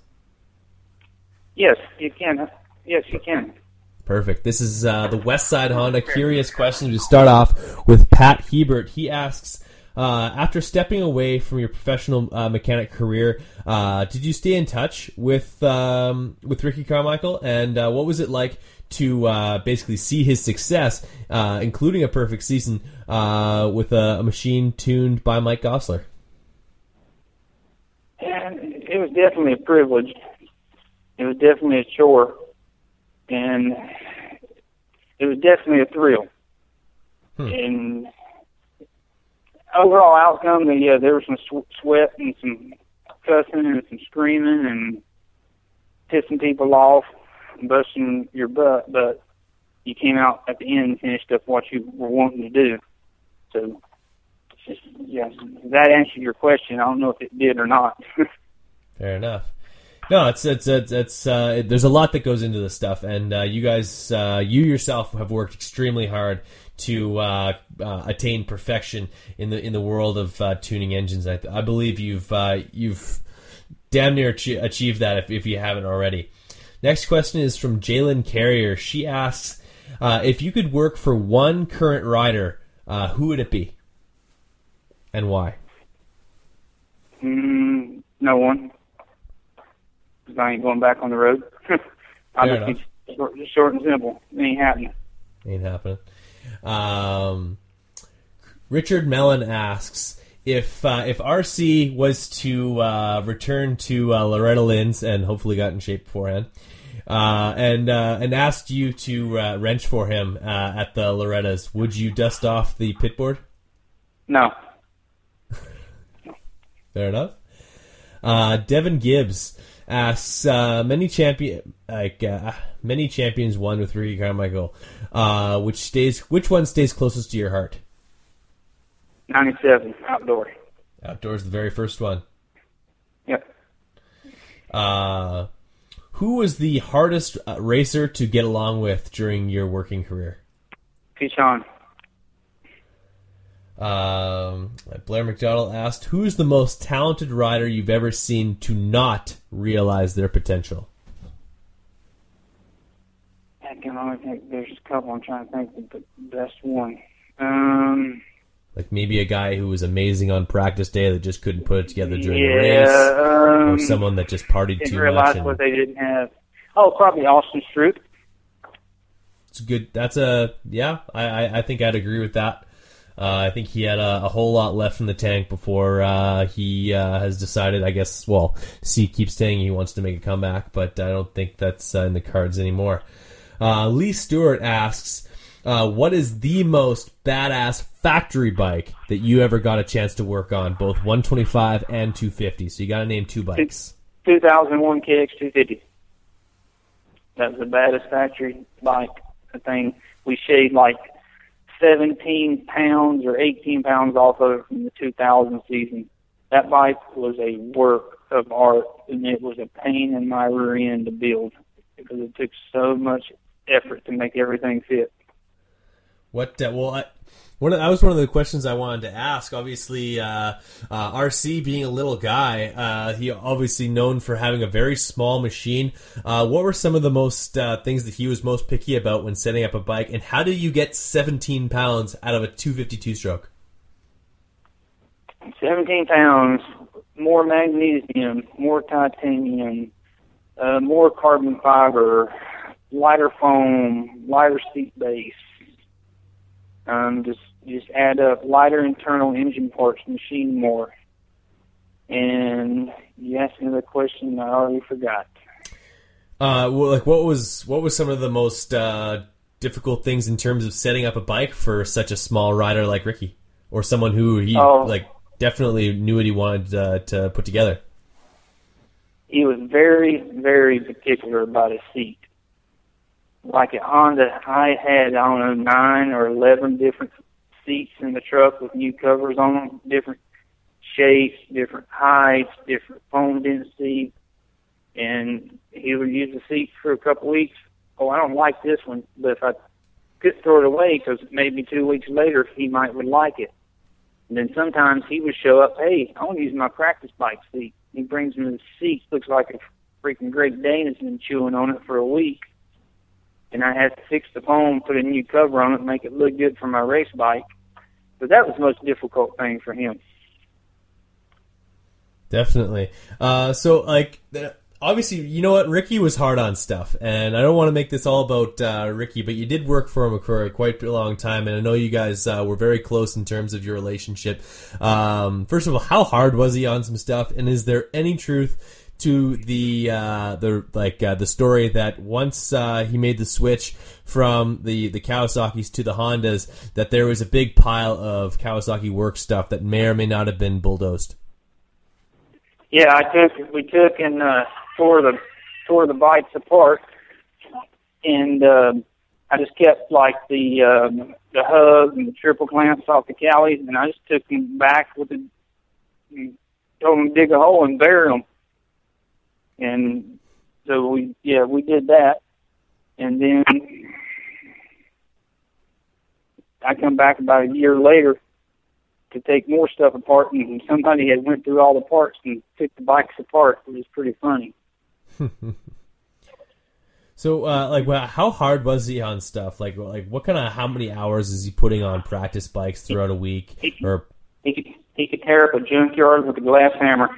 [SPEAKER 5] Yes, you can. Yes, you can.
[SPEAKER 2] Perfect. This is uh, the West Side Honda Curious Questions. We start off with Pat Hebert. He asks, uh, after stepping away from your professional uh, mechanic career, uh, did you stay in touch with um, with Ricky Carmichael? And uh, what was it like to uh, basically see his success, uh, including a perfect season with a, a, machine tuned by Mike Gosselaar?
[SPEAKER 5] And it was definitely a privilege. It was definitely a chore, and it was definitely a thrill. Hmm. And overall outcome, yeah, there was some sw- sweat and some cussing and some screaming and pissing people off, and busting your butt, but you came out at the end and finished up what you were wanting to do. So, just, yeah, that answered your question. I don't know if it did or not.
[SPEAKER 2] Fair enough. No, it's it's it's, it's uh, there's a lot that goes into this stuff, and uh, you guys, uh, you yourself have worked extremely hard to uh, uh, attain perfection in the in the world of uh, tuning engines. I, I, believe you've you've damn near achieved that if, if you haven't already. Next question is from Jalen Carrier. She asks if you could work for one current rider, who would it be, and why?
[SPEAKER 5] Mm, no one. I ain't going back on the road. I'll just short and simple. It ain't happening.
[SPEAKER 2] Ain't happening. Um, Richard Mellon asks if uh, if RC was to uh, return to uh, Loretta Lynn's and hopefully got in shape beforehand, uh, and uh, and asked you to uh, wrench for him at the Loretta's, would you dust off the pit board?
[SPEAKER 5] No.
[SPEAKER 2] Fair enough. Devin Gibbs asks uh, many champion like uh, many champions won with Ricky Carmichael. Uh, which stays which one stays closest to your heart?
[SPEAKER 5] Ninety seven outdoor.
[SPEAKER 2] Outdoors, is the very first one.
[SPEAKER 5] Yep.
[SPEAKER 2] Uh, who was the hardest uh, racer to get along with during your working career?
[SPEAKER 5] Pichon.
[SPEAKER 2] Um, Blair McDonald asked, "Who's the most talented rider you've ever seen to not realize their potential?"
[SPEAKER 5] I can only think there's a couple. I'm trying to think of the best one. Um,
[SPEAKER 2] like maybe a guy who was amazing on practice day that just couldn't put it together during
[SPEAKER 5] yeah,
[SPEAKER 2] the race,
[SPEAKER 5] um,
[SPEAKER 2] or someone that just partied too much. And,
[SPEAKER 5] what they didn't have. Oh, probably Austin Stroupe.
[SPEAKER 2] It's good. That's a yeah. I, I I think I'd agree with that. Uh, I think he had a, a, whole lot left in the tank before uh, he uh, has decided. I guess. Well, C keeps saying he wants to make a comeback, but I don't think that's uh, in the cards anymore. Uh, Lee Stewart asks, uh, "What is the most badass factory bike that you ever got a chance to work on, both 125 and 250?" So you got to name two bikes.
[SPEAKER 5] 2001 KX 250. That was the baddest factory bike. Thing we shaved like 17 pounds or 18 pounds off of it from the 2000 season. That bike was a work of art, and it was a pain in my rear end to build because it took so much effort to make everything fit.
[SPEAKER 2] What? Uh, well, I, one of, that was one of the questions I wanted to ask. Obviously, uh, uh, RC being a little guy, uh, he obviously known for having a very small machine. Uh, what were some of the most uh, things that he was most picky about when setting up a bike, and how do you get 17 pounds out of a 252 stroke?
[SPEAKER 5] 17 pounds, more magnesium, more titanium, uh, more carbon fiber, lighter foam, lighter seat base um, just just add up lighter internal engine parts, machine more. And you asked me the question I already forgot.
[SPEAKER 2] Uh, well, like what was what was some of the most uh, difficult things in terms of setting up a bike for such a small rider like Ricky, or someone who he oh, like definitely knew what he wanted uh, to put together?
[SPEAKER 5] He was very very particular about his seat like at Honda, I had I don't know nine or eleven different seats in the truck with new covers on them, different shapes, different heights, different foam density, and he would use the seat for a couple weeks. Oh, I don't like this one, but if I could throw it away because maybe two weeks later he might would like it. And then sometimes he would show up, hey, I want to use my practice bike seat. He brings me the seat, looks like a freaking Great Dane has been chewing on it for a week and I had to fix the foam, put a new cover on it, make it look good for my race bike. But that was the most difficult thing for him.
[SPEAKER 2] Definitely. Uh, so, like, obviously, you know what? Ricky was hard on stuff, and I don't want to make this all about uh, Ricky, but you did work for him for quite a long time, and I know you guys uh, were very close in terms of your relationship. Um, first of all, how hard was he on some stuff, and is there any truth? To the uh, the like uh, the story that once uh, he made the switch from the the Kawasaki's to the Hondas, that there was a big pile of Kawasaki work stuff that may or may not have been bulldozed.
[SPEAKER 5] Yeah, I took we took and uh, tore the tore the bikes apart, and uh, I just kept like the um, the hub and the triple clamps off the Kawis, and I just took them back with the told them to dig a hole and bury them, and so we yeah we did that, and then I come back about a year later to take more stuff apart, and somebody had went through all the parts and took the bikes apart. It was pretty funny.
[SPEAKER 2] so, uh, like, well, how hard was he on stuff? Like, like what kind of how many hours is he putting on practice bikes throughout a week?
[SPEAKER 5] He,
[SPEAKER 2] or
[SPEAKER 5] he could he could tear up a junkyard with a glass hammer.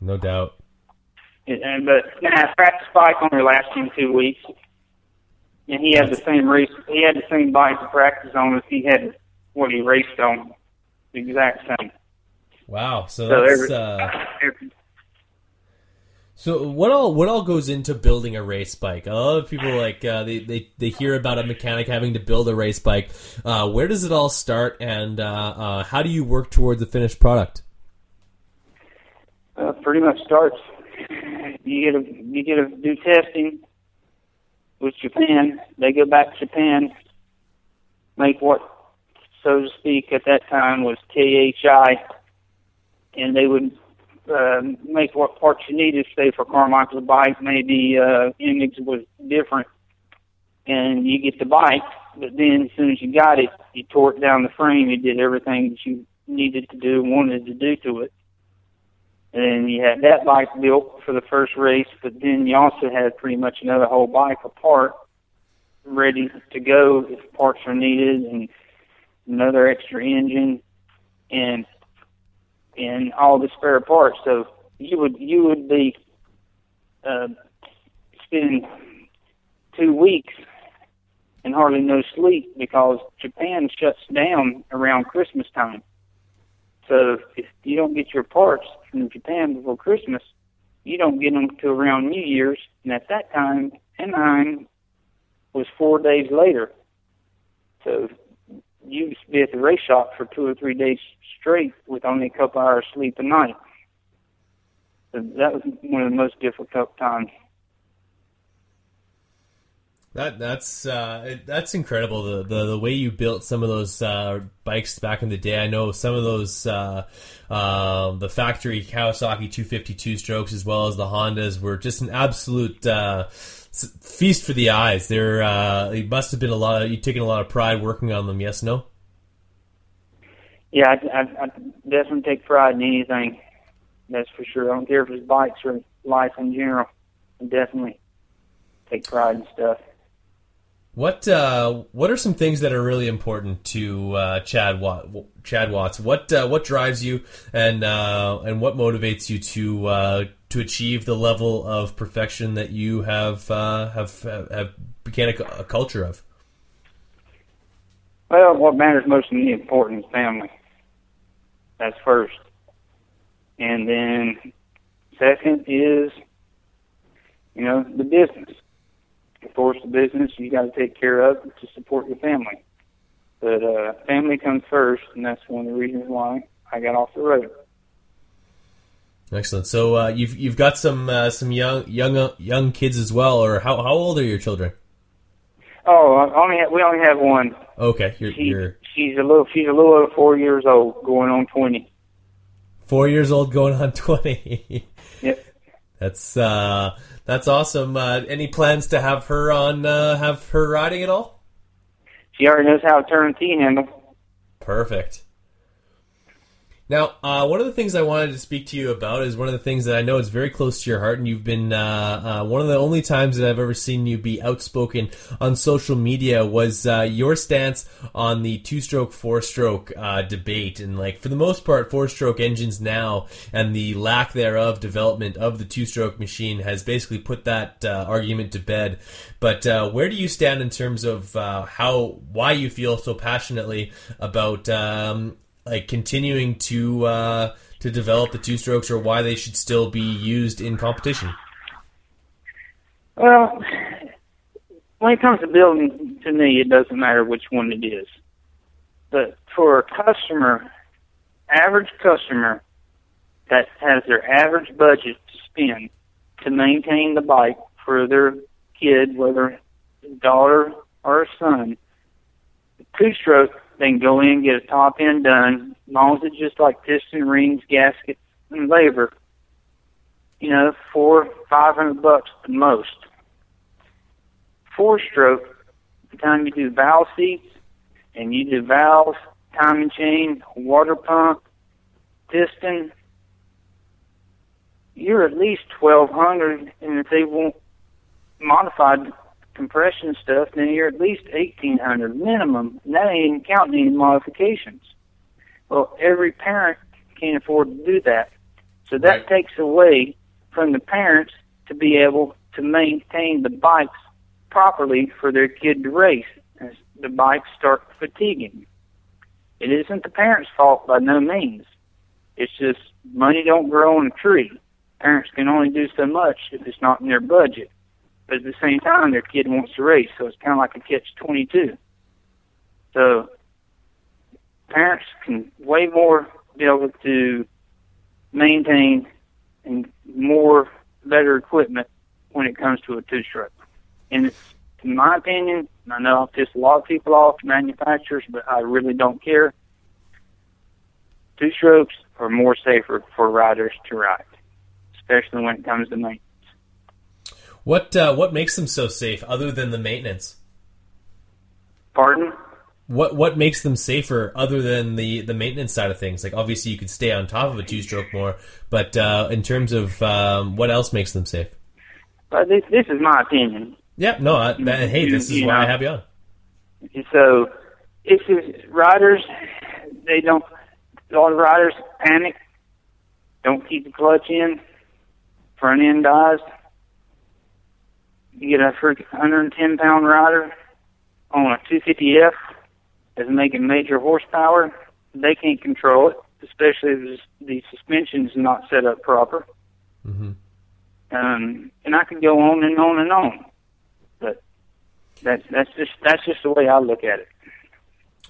[SPEAKER 2] No doubt.
[SPEAKER 5] And but nah, practice bike only lasted him two weeks, and he had the same race. He had the same bike to practice on as he had what he raced on the exact same.
[SPEAKER 2] Wow. So, so that's. Every, uh, every, so what all what all goes into building a race bike? A lot of people like uh, they, they they hear about a mechanic having to build a race bike. Uh, where does it all start, and uh, uh how do you work towards the finished product?
[SPEAKER 5] Uh, pretty much starts. You get to you get to do testing with Japan. They go back to Japan, make what so to speak, at that time was KHI, and they would uh, make what parts you needed. Say for Carmichael's bike, maybe uh, image was different, and you get the bike. But then, as soon as you got it, you tore it down the frame. You did everything that you needed to do, wanted to do to it. And you had that bike built for the first race, but then you also had pretty much another whole bike apart, ready to go if parts are needed. And another extra engine, and and all the spare parts. So you would you would be uh, spending two weeks and hardly no sleep because Japan shuts down around Christmas time. So if you don't get your parts from Japan before Christmas, you don't get them till around New Year's. And at that time, Anaheim was four days later. So you used to be at the race shop for two or three days straight with only a couple hours sleep a night. So that was one of the most difficult times.
[SPEAKER 2] That that's uh, that's incredible. The, the the way you built some of those uh, bikes back in the day. I know some of those uh, um, the factory Kawasaki 252 strokes as well as the Hondas were just an absolute uh, feast for the eyes. There, uh, it must have been a lot. Of, you taken a lot of pride working on them. Yes, no.
[SPEAKER 5] Yeah, I, I, I definitely take pride in anything. That's for sure. I don't care if it's bikes or life in general. I definitely take pride in stuff.
[SPEAKER 2] What uh, what are some things that are really important to uh, Chad Watt, Chad Watts? What uh, what drives you and uh, and what motivates you to uh, to achieve the level of perfection that you have uh, have have a, a, culture of?
[SPEAKER 5] Well, what matters most to me important is family. That's first, and then second is you know the business of the business you got to take care of to support your family. But uh, family comes first, and that's one of the reasons why I got off the road.
[SPEAKER 2] Excellent. So uh, you've you've got some uh, some young young uh, young kids as well, or how how old are your children?
[SPEAKER 5] Oh, only have, we only have one.
[SPEAKER 2] Okay, you're,
[SPEAKER 5] she,
[SPEAKER 2] you're
[SPEAKER 5] she's a little she's a little over four years old, going on twenty.
[SPEAKER 2] Four years old, going on twenty.
[SPEAKER 5] yep.
[SPEAKER 2] That's uh, that's awesome. Uh, any plans to have her on, uh, have her riding at all?
[SPEAKER 5] She already knows how to turn a T handle.
[SPEAKER 2] Perfect. Now, uh, one of the things I wanted to speak to you about is one of the things that I know is very close to your heart, and you've been uh, uh, one of the only times that I've ever seen you be outspoken on social media was uh, your stance on the two-stroke, four-stroke uh, debate, and like for the most part, four-stroke engines now and the lack thereof development of the two-stroke machine has basically put that uh, argument to bed. But where do you stand in terms of how why you feel so passionately about um, like continuing to uh, to develop the two strokes, or why they should still be used in competition?
[SPEAKER 5] Well, when it comes to building, to me, it doesn't matter which one it is. But for a customer, average customer that has their average budget to spend to maintain the bike for their kid, whether daughter or son, two stroke they go in, get a top end done, as long as it's just like piston rings, gaskets, and labor. You know, four, five hundred bucks the most. Four stroke, the time you do valve seats and you do valves, timing chain, water pump, piston, you're at least twelve hundred and if they want modified compression stuff, then you're at least 1800 minimum. And that ain't even counting any modifications. Well, every parent can't afford to do that. So that right. takes away from the parents to be able to maintain the bikes properly for their kid to race as the bikes start fatiguing. It isn't the parents' fault by no means. It's just money don't grow on a tree. Parents can only do so much if it's not in their budget but at the same time, their kid wants to race, so it's kind of like a catch twenty two. So parents can way more be able to maintain and more better equipment when it comes to a two stroke. And it's, in my opinion, I know I'll piss a lot of people off, manufacturers, but I really don't care. Two strokes are more safer for riders to ride, especially when it comes to maintenance.
[SPEAKER 2] What uh, what makes them so safe, other than the maintenance?
[SPEAKER 5] Pardon?
[SPEAKER 2] What what makes them safer, other than the the maintenance side of things? Like obviously, you could stay on top of a two stroke more, but uh, in terms of um, what else makes them safe?
[SPEAKER 5] Well, this this is my opinion.
[SPEAKER 2] Yeah, no, I, that, hey, this is you why know, I have you on.
[SPEAKER 5] So, if riders, they don't. A lot of riders panic, don't keep the clutch in, front end dies you get a 110 pound rider on a 250F that's making major horsepower. They can't control it, especially if the suspension is not set up proper. Mm-hmm. Um, and I could go on and on and on, but that's that's just that's just the way I look at it.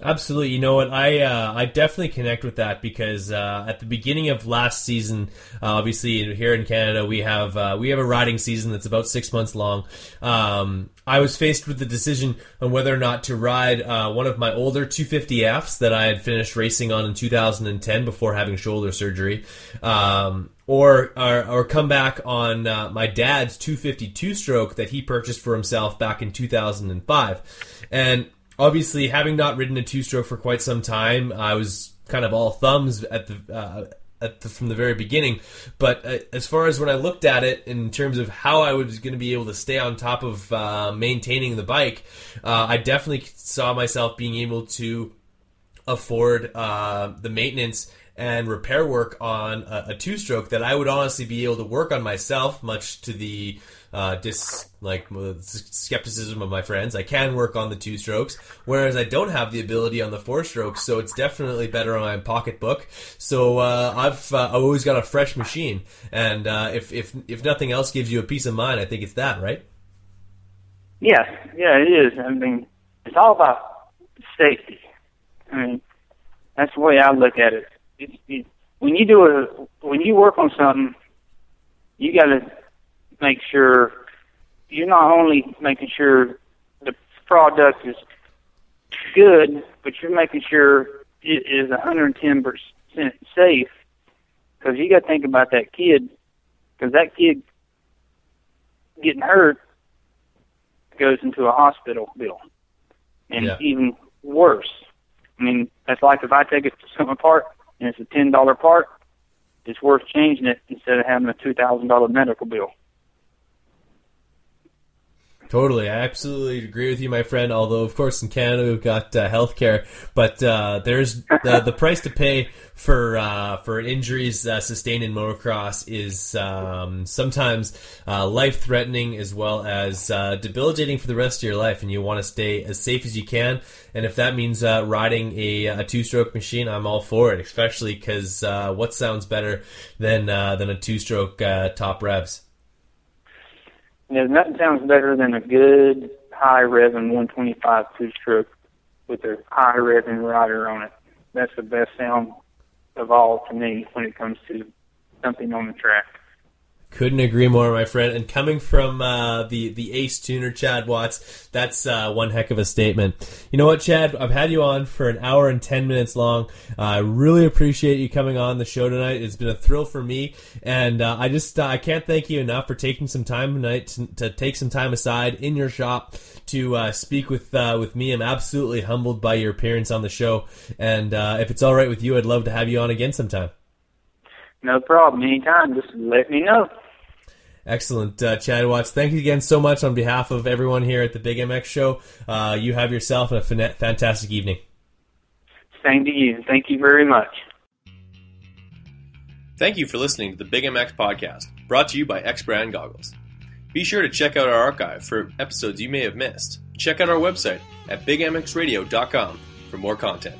[SPEAKER 2] Absolutely. You know what? I uh, I definitely connect with that because uh, at the beginning of last season, uh, obviously here in Canada we have uh, we have a riding season that's about six months long. Um, I was faced with the decision on whether or not to ride uh, one of my older 250Fs that I had finished racing on in 2010 before having shoulder surgery, um, or, or, or come back on uh, my dad's 252 stroke that he purchased for himself back in 2005, and obviously, having not ridden a two stroke for quite some time, I was kind of all thumbs at the. Uh, the, from the very beginning, but uh, as far as when I looked at it in terms of how I was going to be able to stay on top of uh, maintaining the bike, uh, I definitely saw myself being able to afford uh, the maintenance and repair work on a, a two stroke that I would honestly be able to work on myself, much to the uh, dis like skepticism of my friends. I can work on the two strokes, whereas I don't have the ability on the four strokes. So it's definitely better on my pocketbook. So uh, I've uh, I've always got a fresh machine, and uh, if if if nothing else gives you a peace of mind, I think it's that, right?
[SPEAKER 5] Yeah, yeah, it is. I mean, it's all about safety. I mean, that's the way I look at it. It's, it when you do a when you work on something, you got to make sure you're not only making sure the product is good, but you're making sure it is 110% safe. Because you got to think about that kid, because that kid getting hurt goes into a hospital bill, and yeah. even worse. I mean, that's like if I take it to some apart and it's a ten dollar part, it's worth changing it instead of having a two thousand dollar medical bill.
[SPEAKER 2] Totally, I absolutely agree with you, my friend. Although, of course, in Canada we've got uh, healthcare, but uh, there's the, the price to pay for uh, for injuries uh, sustained in motocross is um, sometimes uh, life threatening as well as uh, debilitating for the rest of your life, and you want to stay as safe as you can. And if that means riding a, a two stroke machine, I'm all for it. Especially because what sounds better than than a two stroke top revs.
[SPEAKER 5] You nothing sounds better than a good high revving 125 two stroke with a high revving rider on it. That's the best sound of all to me when it comes to something on the track.
[SPEAKER 2] Couldn't agree more, my friend. And coming from uh, the the ace tuner, Chad Watts, that's uh, one heck of a statement. You know what, Chad? I've had you on for an hour and ten minutes long. Uh, I really appreciate you coming on the show tonight. It's been a thrill for me, and uh, I just uh, I can't thank you enough for taking some time tonight to, to take some time aside in your shop to uh, speak with with me. I'm absolutely humbled by your appearance on the show, and if it's all right with you, I'd love to have you on again sometime.
[SPEAKER 5] No problem. Anytime. Just let me know.
[SPEAKER 2] Excellent, uh, Chad Watts. Thank you again so much on behalf of everyone here at the Big MX Show. Uh, you have yourself a fantastic evening.
[SPEAKER 5] Same to you. Thank you very much.
[SPEAKER 6] Thank you for listening to the Big MX podcast, brought to you by X Brand Goggles. Be sure to check out our archive for episodes you may have missed. Check out our website at bigmxradio.com for more content.